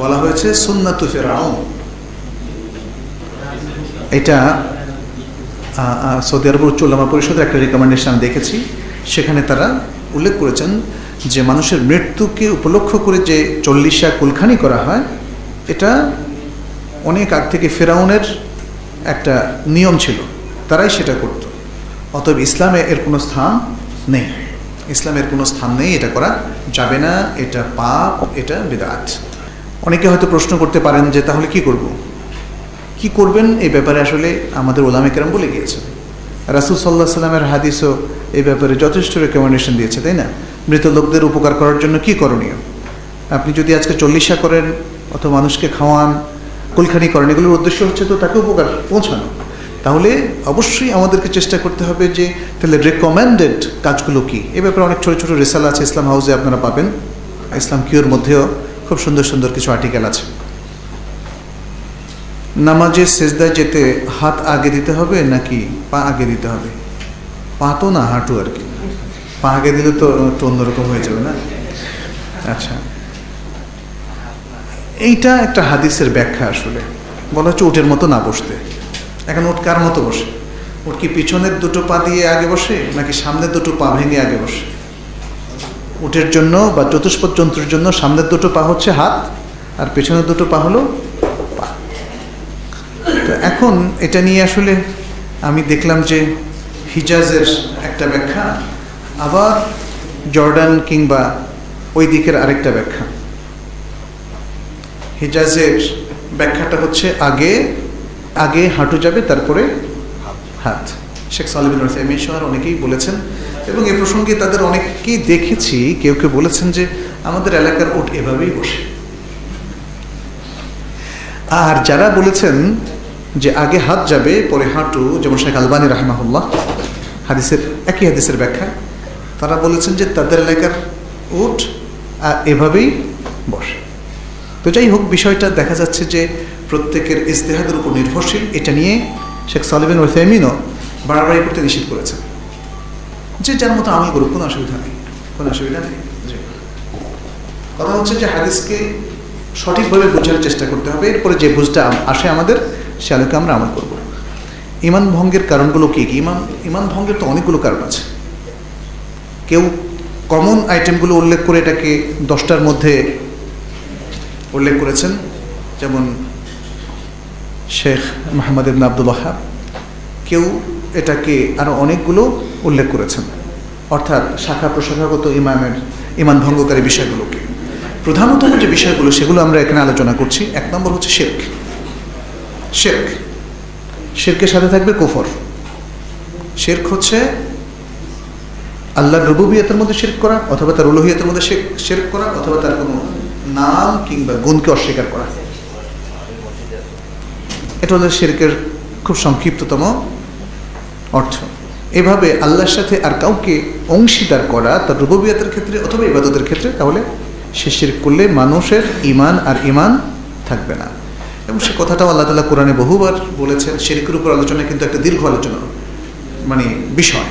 বলা হয়েছে সুন্নাতু ফেরাউন। এটা সৌদি আরব উচ্চলামা পরিষদের একটা রেকমেন্ডেশন দেখেছি। সেখানে তারা উল্লেখ করেছেন যে মানুষের মৃত্যুকে উপলক্ষ করে যে চল্লিশা কুলখানি করা হয়, এটা অনেক আগ থেকে ফেরাউনের একটা নিয়ম ছিল। তারাই সেটা করত। অতএব ইসলামে এর কোনো স্থান নেই। ইসলামের কোনো স্থান নেই, এটা করা যাবে না, এটা পাপ, এটা বেদাত। অনেকে হয়তো প্রশ্ন করতে পারেন যে তাহলে কি করব? কি করবেন? এই ব্যাপারে আসলে আমাদের ওলামে কেরাম বলে গিয়েছে। রাসুল সাল্লাহ সাল্লামের হাদিসও এই ব্যাপারে যথেষ্ট রেকমেন্ডেশন দিয়েছে, তাই না? মৃত লোকদের উপকার করার জন্য কি করণীয়? আপনি যদি আজকে চল্লিশা করেন অথবা মানুষকে খাওয়ান, কুলখানি করেন, এগুলোর উদ্দেশ্য হচ্ছে তো তাকে উপকার পৌঁছানো। তাহলে অবশ্যই আমাদেরকে চেষ্টা করতে হবে যে তাহলে রেকমেন্ডেড কাজগুলো কি? এ ব্যাপারে অনেক ছোটো ছোটো রেসাল আছে ইসলাম হাউসে, আপনারা পাবেন। ইসলাম কিওর মধ্যেও খুব সুন্দর সুন্দর কিছু আর্টিকেল আছে। নামাজে সেজদায় যেতে হাত আগে দিতে হবে নাকি পা আগে দিতে হবে? পা তো না, হাঁটু আর কি। পা আগে দিলে তো একটু অন্যরকম হয়ে যাবে না? আচ্ছা। এইটা একটা হাদিসের ব্যাখ্যা আসলে। বলা হচ্ছে উটের মতো না বসতে। এখন উট কার মতো বসে? উট কি পিছনের দুটো পা দিয়ে আগে বসে, নাকি সামনের দুটো পা ভেঙে আগে বসে? উটের জন্য বা চতুষ্পদ যন্ত্রের জন্য সামনের দুটো পা হচ্ছে হাত, আর পেছনের দুটো পা হলো পা। তো এখন এটা নিয়ে আসলে আমি দেখলাম যে হিজাজের একটা ব্যাখ্যা, আবার জর্ডান কিংবা ওই দিকের আরেকটা ব্যাখ্যা। হিজাজের ব্যাখ্যাটা হচ্ছে আগে আগে হাঁটু যাবে, তারপরে হাত। শেখ সালিবিন সহ অনেকেই বলেছেন, এবং এ প্রসঙ্গে তাদের অনেককেই দেখেছি, কেউ কেউ বলেছেন যে আমাদের এলাকার উট এভাবেই বসে। আর যারা বলেছেন যে আগে হাত যাবে, পরে হাঁটু, যেমন শেখ আলবানী রাহমাহুল্লাহ, হাদিসের একই হাদিসের ব্যাখ্যা, তারা বলেছেন যে তাদের এলাকার আর এভাবেই বসে। তো যাই হোক, বিষয়টা দেখা যাচ্ছে যে প্রত্যেকের ইজতেহাদের উপর নির্ভরশীল। এটা নিয়ে শেখ সালিবিন ওসেমিনও বাড়াবাড়ি করতে নিষেধ করেছেন। যে যার মতো আমি করুক কোনো অসুবিধা নেই। কোনো অসুবিধা নেই। কথা হচ্ছে যে হাদিসকে সঠিকভাবে বোঝার চেষ্টা করতে হবে। এরপরে যে বুঝটা আসে আমাদের সে আলোকে আমরা আমল করব। ইমান ভঙ্গের কারণগুলো কী কী? ইমান ইমান ভঙ্গের তো অনেকগুলো কারণ আছে। কেউ কমন আইটেমগুলো উল্লেখ করে এটাকে দশটার মধ্যে উল্লেখ করেছেন। যেমন শেখ মাহমদ ইবন আব্দুল ওয়াহাব, কেউ এটাকে আরও অনেকগুলো উল্লেখ করেছেন। অর্থাৎ শাখা প্রশাখাগত ইমামের ইমান ভঙ্গকারী বিষয়গুলোকে। প্রধানতম যে বিষয়গুলো, সেগুলো আমরা এখানে আলোচনা করছি। এক নম্বর হচ্ছে শেখ শেখ শেরকের সাথে থাকবে কুফর। শেরক হচ্ছে আল্লাহর রবুবিয়তের মধ্যে শেরক করা, অথবা তার উলহিয়তের মধ্যে শেরক করা, অথবা তার কোনো নাম কিংবা গুণকে অস্বীকার করা। হলো শেরকের খুব সংক্ষিপ্ততম অর্থ। এভাবে আল্লাহর সাথে আর কাউকে অংশীদার করা তার রুববিয়াতের ক্ষেত্রে অথবা ইবাদতের ক্ষেত্রে তাহলে সে শিরক করলে মানুষের ইমান আর ইমান থাকবে না। এবং সে কথাটাও আল্লাহ তালা কোরআনে বহুবার বলেছেন, শিরকের উপর আলোচনা কিন্তু একটা দীর্ঘ আলোচনা মানে বিষয়।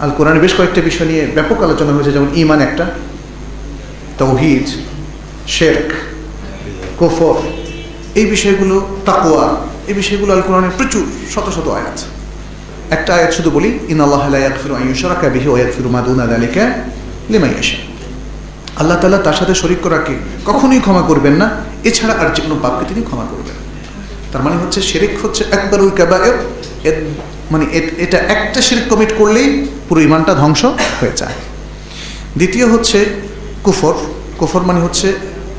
আল কোরআনে বেশ কয়েকটা বিষয় নিয়ে ব্যাপক আলোচনা হয়েছে, যেমন ইমান একটা, তৌহিদ, শেরক, কুফর এই বিষয়গুলো তাকোয়া এই বিষয়গুলো আল কোরআনের প্রচুর, শত শত আয়াত। একটা আয়াত শুধু বলি ইন আল্লাহ ইয়াকফিরু আন ইউশরাকা বিহি ওয়া ইয়াকফিরু মা দুনা যালিকা লিমান আল্লাহ তাআলা তার সাথে শরীক করাকে কখনোই ক্ষমা করবেন না, এছাড়া আর যে কোনো পাপকে তিনি ক্ষমা করবেন তার মানে হচ্ছে শিরিক হচ্ছে একবারুল কাবায়ের, এর মানে এটা একটা শিরিক কমিট করলেই পুরো ইমানটা ধ্বংস হয়ে যায়। দ্বিতীয় হচ্ছে কুফর কুফর মানে হচ্ছে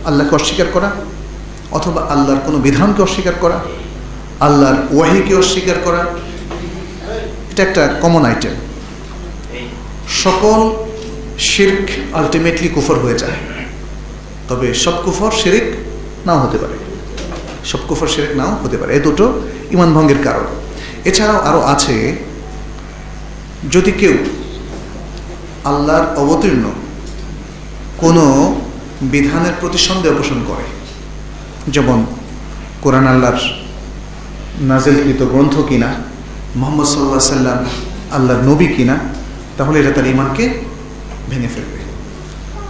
আল্লাহকে অস্বীকার করা অথবা আল্লাহর কোনো বিধানকে অস্বীকার করা, আল্লাহর ওয়াহিকে অস্বীকার করা, এটা একটা কমন আইটেম সকল শির্ক আলটিমেটলি কুফর হয়ে যায়। তবে সব কুফর শিরিক নাও হতে পারে। সব কুফর শিরিক নাও হতে পারে। এই দুটো ইমান ভঙ্গের কারণ। এছাড়াও আরও আছে, যদি কেউ আল্লাহর অবতীর্ণ কোনো বিধানের প্রতি সন্দেহ পোষণ করে যেমন কোরআন আল্লাহর নাজেলকৃত গ্রন্থ কিনা, মোহাম্মদ সাল্লাহ সাল্লাম আল্লাহর নবী কিনা, তাহলে এটা তার ইমানকে ভেঙে ফেলবে।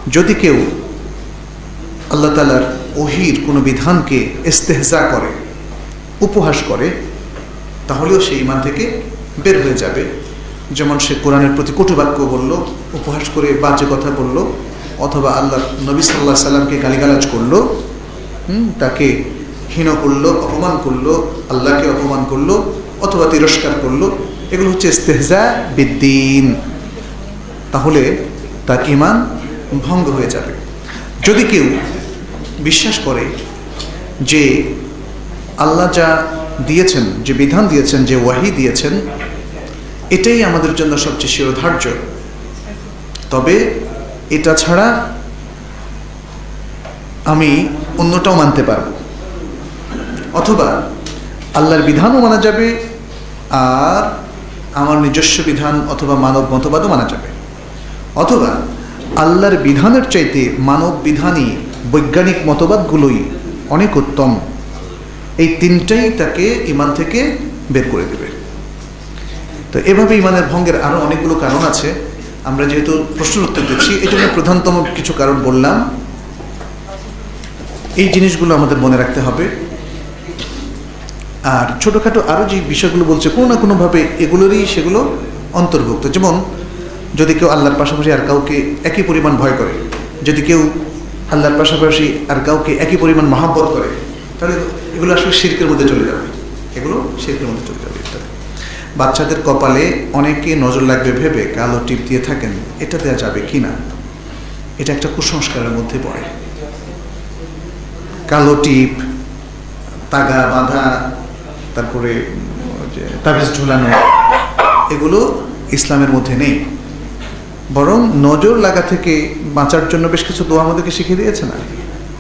যদি কেউ আল্লাহ তালার ওহির কোনো বিধানকে ইস্তেহজা করে, উপহাস করে, তাহলেও সে ইমান থেকে বের হয়ে যাবে। যেমন সে কোরআনের প্রতি কটুবাক্য বলল, উপহাস করে বাজে কথা বলল, অথবা আল্লাহ নবী সাল্লাহ সাল্লামকে গালিগালাজ করল তাকে হীন করল, অপমান করল, আল্লাহকে অপমান করল, অথবা তিরস্কার করল, এগুলো হচ্ছে ইস্তেহজা বিদ্দিন। তাহলে তার ইমান ভঙ্গ হয়ে যাবে। যদি কেউ বিশ্বাস করে যে আল্লাহ যা দিয়েছেন, যে বিধান দিয়েছেন, যে ওয়াহি দিয়েছেন, এটাই আমাদের জন্য সবচেয়ে শিরোধার্য। তবে এটা ছাড়া আমি অন্যটাও মানতে পারব। অথবা আল্লাহর বিধানও মানা যাবে, আর আমার নিজস্ব বিধান অথবা মানব মতবাদও মানা যাবে। অথবা আল্লাহর বিধানের চাইতে মানব বিধানই বৈজ্ঞানিক মতবাদগুলোই অনেক উত্তম। এই তিনটাই তাকে ইমান থেকে বের করে দেবে। তো এভাবে ইমানের ভঙ্গের আরও অনেকগুলো কারণ আছে। আমরা যেহেতু প্রশ্নের উত্তর দিচ্ছি এই জন্য প্রধানতম কিছু কারণ বললাম। এই জিনিসগুলো আমাদের মনে রাখতে হবে। আর ছোটোখাটো আরও যে বিষয়গুলো বলছে, কোনো না কোনোভাবে এগুলোরই সেগুলো অন্তর্ভুক্ত। যেমন, যদি কেউ আল্লাহর পাশাপাশি আর কাউকে একই পরিমাণ ভয় করে, যদি কেউ আল্লাহর পাশাপাশি আর কাউকে একই পরিমাণ মহাব্বত করে, তাহলে এগুলো আসলে শিল্পের মধ্যে চলে যাবে। এগুলো শিল্পের মধ্যে চলে যাবে। ইত্যাদি বাচ্চাদের কপালে অনেকে নজর লাগবে ভেবে কালো টিপ দিয়ে থাকেন, এটা দেওয়া যাবে কি না এটা একটা কুসংস্কারের মধ্যে পড়ে। কালো টিপ তাগা বাঁধা তারপরে তাবিজ ঝুলানো এগুলো ইসলামের মধ্যে নেই। বরং নজর লাগা থেকে বাঁচার জন্য বেশ কিছু দোয়া আমাদেরকে শিখিয়ে দিয়েছে না?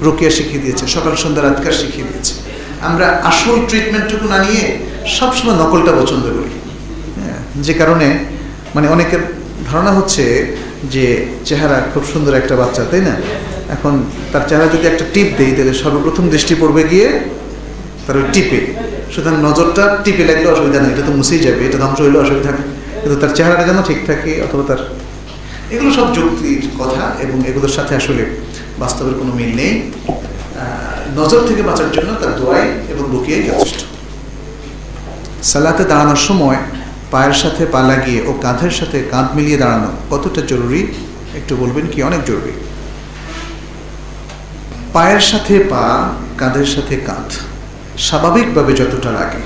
রোকিয়া শিখিয়ে দিয়েছে সকাল সন্ধ্যা রাতকার শিখিয়ে দিয়েছে। আমরা আসল ট্রিটমেন্টটুকু না নিয়ে সবসময় নকলটা পছন্দ করি। হ্যাঁ, যে কারণে মানে অনেকের ধারণা হচ্ছে যে চেহারা খুব সুন্দর একটা বাচ্চা তাই না? এখন তার চেহারা যদি একটা টিপ দেই, তাহলে সর্বপ্রথম দৃষ্টি পড়বে গিয়ে তার ওই টিপে। সুতরাং নজরটা টিপে লাগলে অসুবিধা নেই, এটা তো মুছেই যাবে, এটা ধ্বংস হইলে অসুবিধা নেই। কিন্তু তার চেহারাটা যেন ঠিক থাকে, অথবা তার এগুলো সব যুক্তির কথা এবং এগুলোর সাথে আসলে বাস্তবের কোনো মিল নেই। নজর থেকে বাঁচার জন্য তার দোয়াই এবং রুকিয়াই যথেষ্ট। সালাতে দাঁড়ানোর সময় পায়ের সাথে পা লাগিয়ে ও কাঁধের সাথে কাঁধ মিলিয়ে দাঁড়ানো কতটা জরুরি, একটু বলবেন কি? অনেক জরুরি। পায়ের সাথে পা, কাঁধের সাথে কাঁধ। স্বাভাবিকভাবে যতটা লাগে।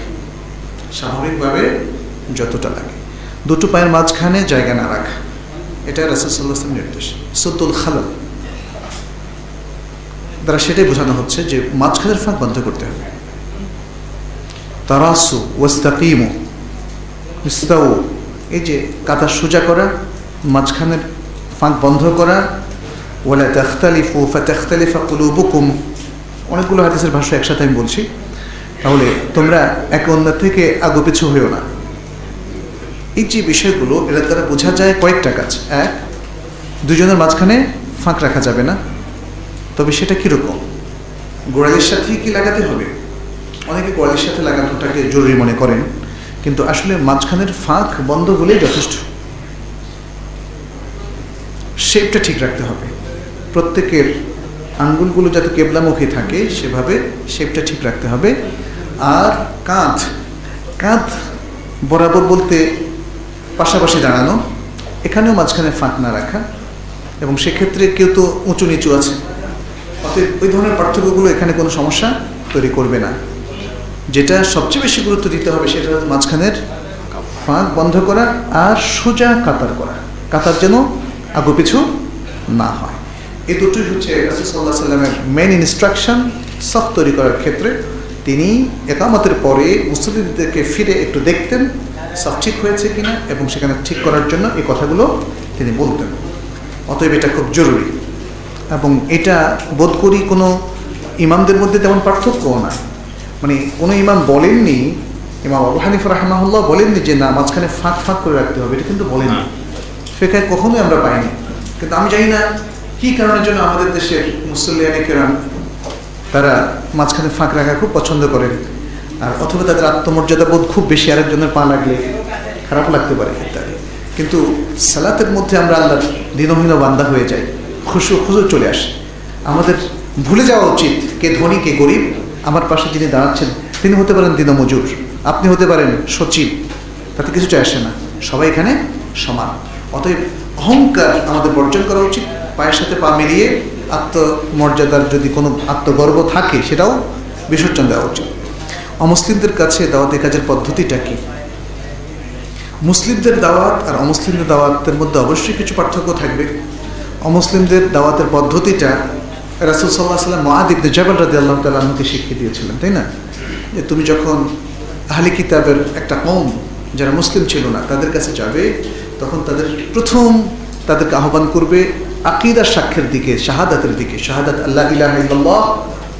স্বাভাবিকভাবে যতটা লাগে। দুটো পায়ের মাঝখানে জায়গা না রাখা। এটা রাসুলসাল্লাহ নির্দেশ। সতুল খালাল। দ্বারা সেটাই বোঝানো হচ্ছে যে মাঝখানের ফাঁক বন্ধ করতে হবে। তারাসু, ওয়াস্তাকিমু, ইস্তাউ। এই যে কাতার সোজা করা, মাঝখানের ফাঁক বন্ধ করা ওয়ালা তাখতালিফু ফাতাখতালিফা কুলুবুকুম। অনেকগুলো হাদিসের ভাষা একসাথে আমি বলছি। তাহলে তোমরা এক অন্যের থেকে আগো পিছু হয়েও না। এই যে বিষয়গুলো, এরা দ্বারা বোঝা যায় কয়েকটা কাজ। এক, দুজনের মাঝখানে ফাঁক রাখা যাবে না। তবে সেটা কীরকম? গোড়ালির সাথেই কি লাগাতে হবে? অনেকে গোড়ালির সাথে লাগানোটাকে জরুরি মনে করেন, কিন্তু আসলে মাঝখানের ফাঁক বন্ধ হলেই যথেষ্ট। শেপটা ঠিক রাখতে হবে। প্রত্যেকের আঙ্গুলগুলো যাতে কেবলামুখী থাকে, সেভাবে শেপটা ঠিক রাখতে হবে। আর কাঁধ কাঁধ বরাবর বলতে পাশাপাশি দাঁড়ানো, এখানেও মাঝখানে ফাঁক না রাখা, এবং সেক্ষেত্রে কেউ তো উঁচু নিচু আছে। অতএব ওই ধরনের পার্থক্যগুলো এখানে কোনো সমস্যা তৈরি করবে না। যেটা সবচেয়ে বেশি গুরুত্ব দিতে হবে সেটা হচ্ছে মাঝখানের ফাঁক বন্ধ করা আর সোজা কাতার করা। কাতার যেন আগু পিছু না হয়। এই দুটোই হচ্ছে রাসুসাল্লাহ সাল্লামের মেন ইনস্ট্রাকশন সব তৈরি করার ক্ষেত্রে। তিনি একামতের পরে মুসলিমদেরকে ফিরে একটু দেখতেন সব ঠিক হয়েছে কিনা এবং সেখানে ঠিক করার জন্য এই কথাগুলো তিনি বলতেন। অতএব এটা খুব জরুরি। এবং এটা বোধ করি কোনো ইমামদের মধ্যে তেমন পার্থক্যও না। মানে কোনো ইমাম বলেননি ইমাম আবু হানিফ রাহমাহুল্লাহ বলেননি যে না মাঝখানে ফাঁক ফাঁক করে রাখতে হবে এটা কিন্তু বলেননি। ফেকায় কখনোই আমরা পাইনি। কিন্তু আমি জানি না কী কারণের জন্য আমাদের দেশের মুসল্লিয়ানি কেরাম তারা মাঝখানে ফাঁক রাখা খুব পছন্দ করেন? আর অথবা তাদের আত্মমর্যাদা বোধ খুব বেশি আরেকজনের পা লাগলে খারাপ লাগতে পারে ইত্যাদি। কিন্তু সালাতের মধ্যে আমরা আল্লাহর দিনহীন বান্দা হয়ে যাই, খুশু খুশু চলে আসে। আমাদের ভুলে যাওয়া উচিত কে ধনী, কে গরিব। আমার পাশে যিনি দাঁড়াচ্ছেন, তিনি হতে পারেন দিনমজুর আপনি হতে পারেন সচিব। তাতে কিছু চাই আসে না। সবাই এখানে সমান। অতএব অহংকার আমাদের বর্জন করা উচিত। পায়ের সাথে পা মিলিয়ে আত্মমর্যাদার যদি কোনো আত্মগর্ব থাকে, সেটাও বিসর্জন দেওয়া উচিত। অমুসলিমদের কাছে দাওয়াতি কাজের পদ্ধতিটা কি? মুসলিমদের দাওয়াত আর অমুসলিমদের দাওয়াতের মধ্যে অবশ্যই কিছু পার্থক্য থাকবে। অমুসলিমদের দাওয়াতের পদ্ধতিটা রাসুল সাল্লাহ সাল্লাম মহাদিবনে জবাল রাদি আল্লাহ তালকে শিখিয়ে দিয়েছিলেন, তাই না? যে তুমি যখন আহলি কিতাবের একটা কম যারা মুসলিম ছিল না, তাদের কাছে যাবে, তখন তাদের প্রথম তাদেরকে আহ্বান করবে আকিদার সাক্ষ্যের দিকে, শাহাদাতের দিকে, শাহাদাত আল্লাহ ইলাহ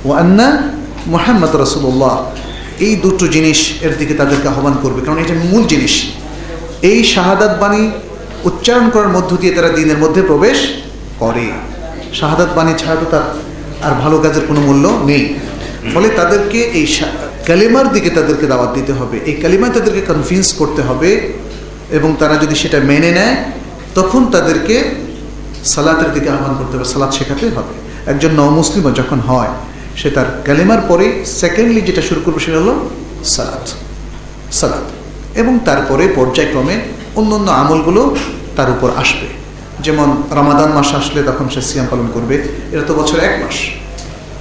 ও আন্না মোহাম্মদ রসুল্লাহ এই দুটো জিনিস এর দিকে তাদেরকে আহ্বান করবে, কারণ এটা মূল জিনিস। এই শাহাদাত বাণী উচ্চারণ করার মধ্য দিয়ে তারা দিনের মধ্যে প্রবেশ করে। শাহাদাত বাণী ছাড়া তো তার আর ভালো কাজের কোনো মূল্য নেই। ফলে তাদেরকে এই কালিমার দিকে তাদেরকে দাওয়াত দিতে হবে। এই কালিমায় তাদেরকে কনভিন্স করতে হবে এবং তারা যদি সেটা মেনে নেয়, তখন তাদেরকে সালাতের দিকে আহ্বান করতে হবে সালাদ শেখাতে হবে। একজন নমুসলিমও যখন হয়, সে তার কালিমার পরে সেকেন্ডলি যেটা শুরু করবে সেটা হলো সালাত। সালাত। এবং তারপরে পর্যায়ক্রমে অন্য অন্য আমলগুলো তার উপর আসবে। যেমন রামাদান মাস আসলে তখন সে সিয়াম পালন করবে, এটা তো বছর এক মাস।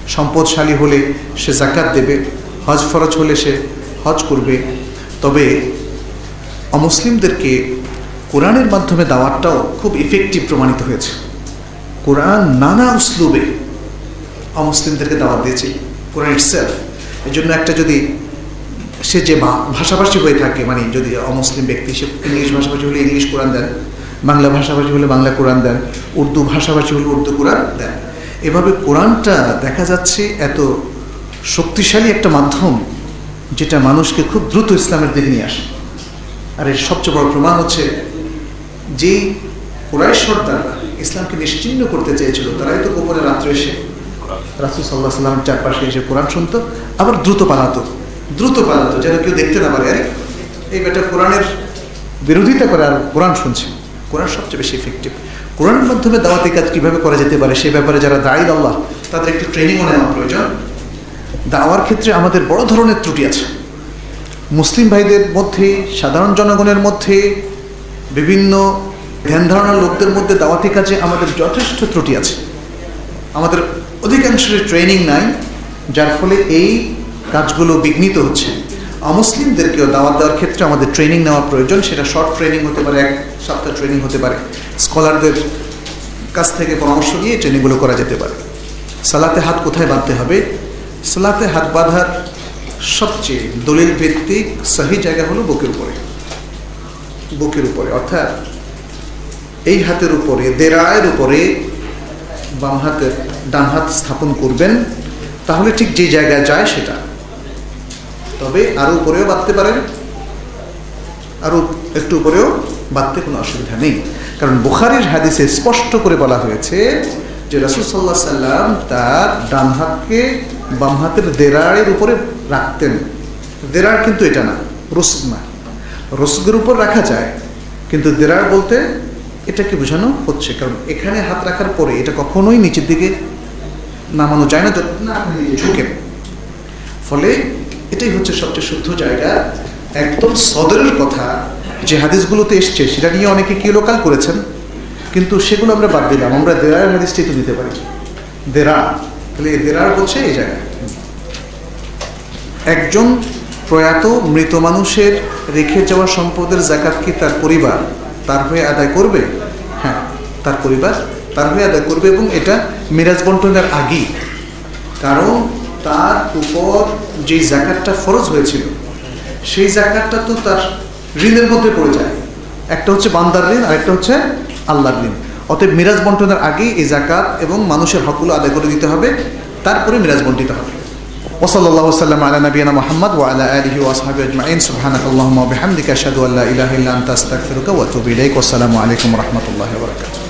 সম্পদশালী হলে সে জাকাত দেবে, হজ ফরজ হলে সে হজ করবে। তবে অমুসলিমদেরকে কোরআনের মাধ্যমে দাওয়াতটাও খুব ইফেক্টিভ প্রমাণিত হয়েছে। কোরআন নানা উসলুবে অমুসলিমদেরকে দাওয়াত দিয়েছে, কোরআন ইটসেলফ এই জন্য একটা যদি সে যে ভাষাভাষী হয়ে থাকে মানে যদি অমুসলিম ব্যক্তি, সে ইংলিশ ভাষাভাষী হলে ইংলিশ কোরআন দেন, বাংলা ভাষাভাষী হলে বাংলা কোরআন দেন, উর্দু ভাষাভাষী হলে উর্দু কোরআন দেন। এভাবে কোরআনটা দেখা যাচ্ছে এত শক্তিশালী একটা মাধ্যম যেটা মানুষকে খুব দ্রুত ইসলামের দিকে নিয়ে আসে। আর এর সবচেয়ে বড় প্রমাণ হচ্ছে যেই কোরআশ সর্দাররা ইসলামকে নিশ্চিন্ন করতে চেয়েছিল, তারাই তো গোপনে রাত্রে এসে রাসুল সাল্লাহ সাল্লামের চারপাশে এসে কোরআন শুনতো, আবার দ্রুত পালাতো। দ্রুত পালাতো, যেন কেউ দেখতে না পারে। আরে, এই বেটা কোরআনের বিরোধিতা করে আর কোরআন শুনছে। কোরআন সবচেয়ে বেশি ইফেক্টিভ কোরআনের মাধ্যমে দাওয়াতি কাজ কীভাবে করা যেতে পারে, সে ব্যাপারে যারা দায়ী আল্লাহ, তাদের একটু ট্রেনিংও নেওয়া প্রয়োজন। দাওয়ার ক্ষেত্রে আমাদের বড় ধরনের ত্রুটি আছে। মুসলিম ভাইদের মধ্যে, সাধারণ জনগণের মধ্যে বিভিন্ন ধ্যান ধারণার লোকদের মধ্যে দাওয়াতি কাজে আমাদের যথেষ্ট ত্রুটি আছে। আমাদের অধিকাংশের ট্রেনিং নাই, যার ফলে এই কাজগুলো বিঘ্নিত হচ্ছে। অমুসলিমদেরকেও দাওয়াত দেওয়ার ক্ষেত্রে আমাদের ট্রেনিং নেওয়া প্রয়োজন, সেটা শর্ট ট্রেনিং হতে পারে, এক সপ্তাহ ট্রেনিং হতে পারে। স্কলারদের কাছ থেকে পরামর্শ নিয়ে ট্রেনিংগুলো করা যেতে পারে। সালাতে হাত কোথায় বাঁধতে হবে? সালাতে হাত বাঁধার সবচেয়ে দলিল ভিত্তিক সহি জায়গা হলো বুকের উপরে। বুকের উপরে, অর্থাৎ এই হাতের উপরে, দেড়ায়ের উপরে বাম হাতের ডান হাত স্থাপন করবেন, তাহলে ঠিক যে জায়গায় যায় সেটা। তবে আরও উপরেও বাঁধতে পারেন আরও একটু উপরেও বাঁধতে কোনো অসুবিধা নেই। কারণ বুখারির হাদিসে স্পষ্ট করে বলা হয়েছে যে রসুল সাল্লাহ সাল্লাম তার ডান হাতকে বাম হাতের দেরাড়ের উপরে রাখতেন। দেরাড় কিন্তু এটা না রসুক না। রসুকের উপর রাখা যায়, কিন্তু দেরার বলতে এটাকে বোঝানো হচ্ছে, কারণ এখানে হাত রাখার পরে এটা কখনোই নিচের দিকে নামানো যায় না, যত না আপনি ঝুঁকেন ফলে এটাই হচ্ছে সবচেয়ে শুদ্ধ জায়গা। একদম সদরের কথা, যে হাদিসগুলোতে এসছে, সেটা নিয়ে অনেকে কি লোকাল করেছেন? কিন্তু সেগুলো আমরা বাদ দিলাম, আমরা দেরার হাদিসটাই তো দিতে পারি। দেরা, তাহলে দেরার বলছে এই জায়গায়। একজন প্রয়াত মৃত মানুষের রেখে যাওয়া সম্পদের জাকাত কি তার পরিবার তার হয়ে আদায় করবে? হ্যাঁ তার পরিবার তার হয়ে আদায় করবে এবং এটা মিরাজ বন্টনের আগেই। কারণ তার উপর যে জাকাতটা ফরজ হয়েছিল, সেই জাকাতটা তো তার ঋণের মধ্যে পড়ে যায়। একটা হচ্ছে বান্দার ঋণ আর একটা হচ্ছে আল্লাহর ঋণ। অতএব মিরাজ বন্টনের আগেই এই জাকাত এবং মানুষের হকগুলো আদায় করে দিতে হবে, তারপরে মিরাজ বন্টিত হবে। وصلى الله وسلم على نبينا محمد وعلى آله وأصحابه أجمعين. سبحانك اللهم وبحمدك أشهد أن لا إله إلا أنت أستغفرك وأتوب إليك. والسلام عليكم ورحمة الله وبركاته.